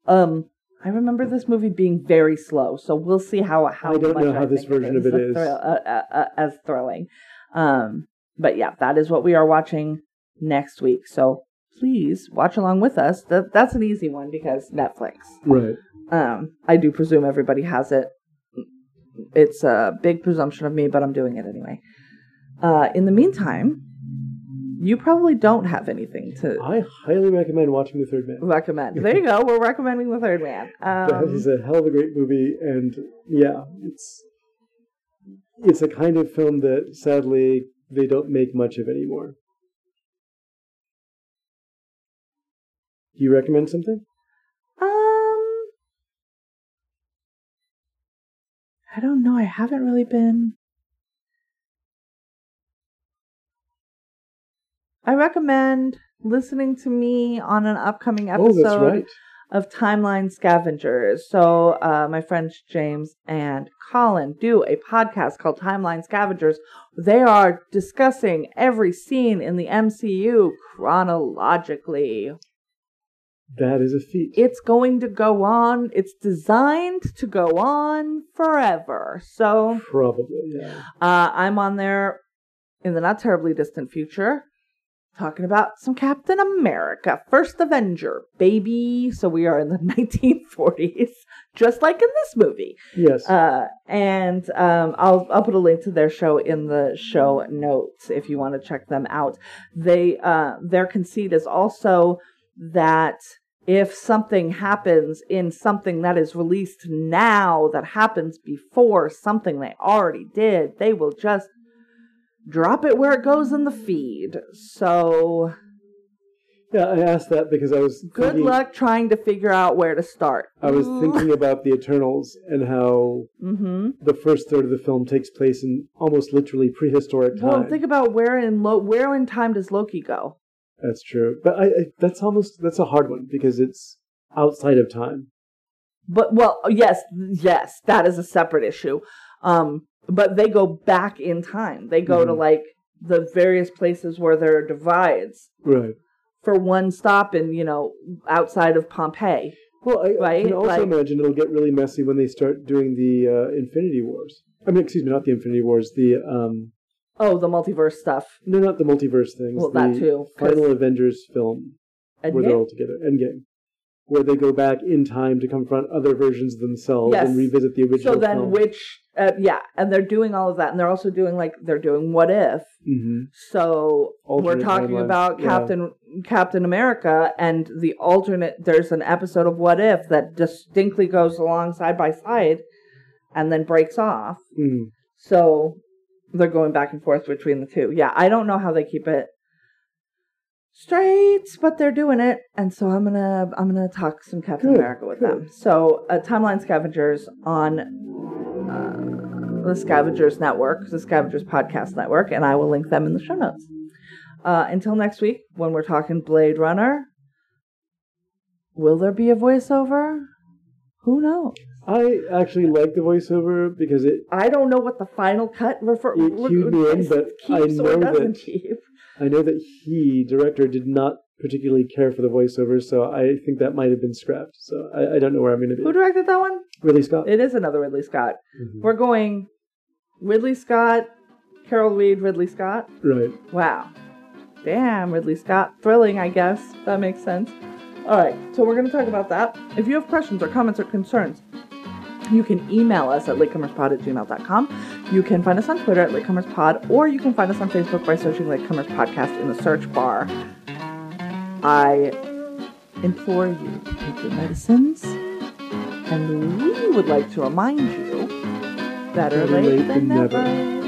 Um, I remember this movie being very slow, so we'll see how how I don't much know how I this version of it is. thrill- uh, uh, uh, as thrilling. Um, but yeah, that is what we are watching next week. So please watch along with us. That that's an easy one because Netflix. Right. Um, I do presume everybody has it. It's a big presumption of me, but I'm doing it anyway. Uh, in the meantime, you probably don't have anything to I highly recommend watching The Third Man. recommend. <laughs> There you go. We're recommending the third man. that Um, is a hell of a great movie, and yeah, it's it's a kind of film that sadly they don't make much of anymore. Do you recommend something? um, I don't know. I haven't really been. I recommend listening to me on an upcoming oh, episode that's right. of Timeline Scavengers. So, uh, my friends James and Colin do a podcast called Timeline Scavengers. They are discussing every scene in the MCU chronologically. That is a feat. It's going to go on, it's designed to go on forever. So, Probably, yeah. uh, I'm on there in the not terribly distant future talking about some Captain America, First Avenger, baby. So we are in the <laughs> 1940s, just like in this movie. Yes. Uh, and um, I'll I'll put a link to their show in the show notes if you want to check them out. They uh, their conceit is also that if something happens in something that is released now that happens before something they already did, they will just drop it where it goes in the feed. So yeah, I asked that because I was good thinking, luck trying to figure out where to start. I was thinking about the Eternals and how Mm-hmm. the first third of the film takes place in almost literally prehistoric time. Well, think about where in Lo- where in time does Loki go? That's true, but I, I that's almost that's a hard one because it's outside of time. But well, yes, yes, that is a separate issue. Um, but they go back in time. They go to Mhm. like the various places where there are divides Right. for one stop in you know outside of Pompeii. Well, I, I can also like- imagine it'll get really messy when they start doing the uh, Infinity Wars. I mean, excuse me, not the Infinity Wars. The um, Oh, the multiverse stuff. no, not the multiverse things. Well, that too, Final Avengers film where they're all together. Endgame. Where they go back in time to confront other versions of themselves Yes. and revisit the original. So then, film. which, uh, yeah, and they're doing all of that, and they're also doing like they're doing what if. Mhm. So Alternate we're talking timelines, about yeah. Captain Captain America and the alternate. There's an episode of What If that distinctly goes along side by side, and then breaks off. Mm. So they're going back and forth between the two. Yeah, I don't know how they keep it straight, but they're doing it, and so I'm gonna I'm gonna talk some Captain Good, America with good. them. So uh, Timeline Scavengers on uh, the Scavengers Network, the Scavengers Podcast Network, and I will link them in the show notes. Uh, until next week, when we're talking Blade Runner, will there be a voiceover? Who knows? I actually like the voiceover because it I don't know what the final cut refer- It cued me in, <laughs> but I know doesn't that- keep. I know that he, director, did not particularly care for the voiceover, so I think that might have been scrapped. So I, I don't know where I'm going to be. Who directed that one? Ridley Scott. It is another Ridley Scott. Mhm. We're going Ridley Scott, Carol Reed, Ridley Scott. Right. Wow. Damn, Ridley Scott. Thrilling, I guess. That makes sense. All right, so we're going to talk about that. If you have questions or comments or concerns, you can email us at latecomerspod at gmail.com. You can find us on Twitter at latecomerspod, or you can find us on Facebook by searching Latecomers Podcast in the search bar. I implore you to take your medicines, and we would like to remind you better late, than never.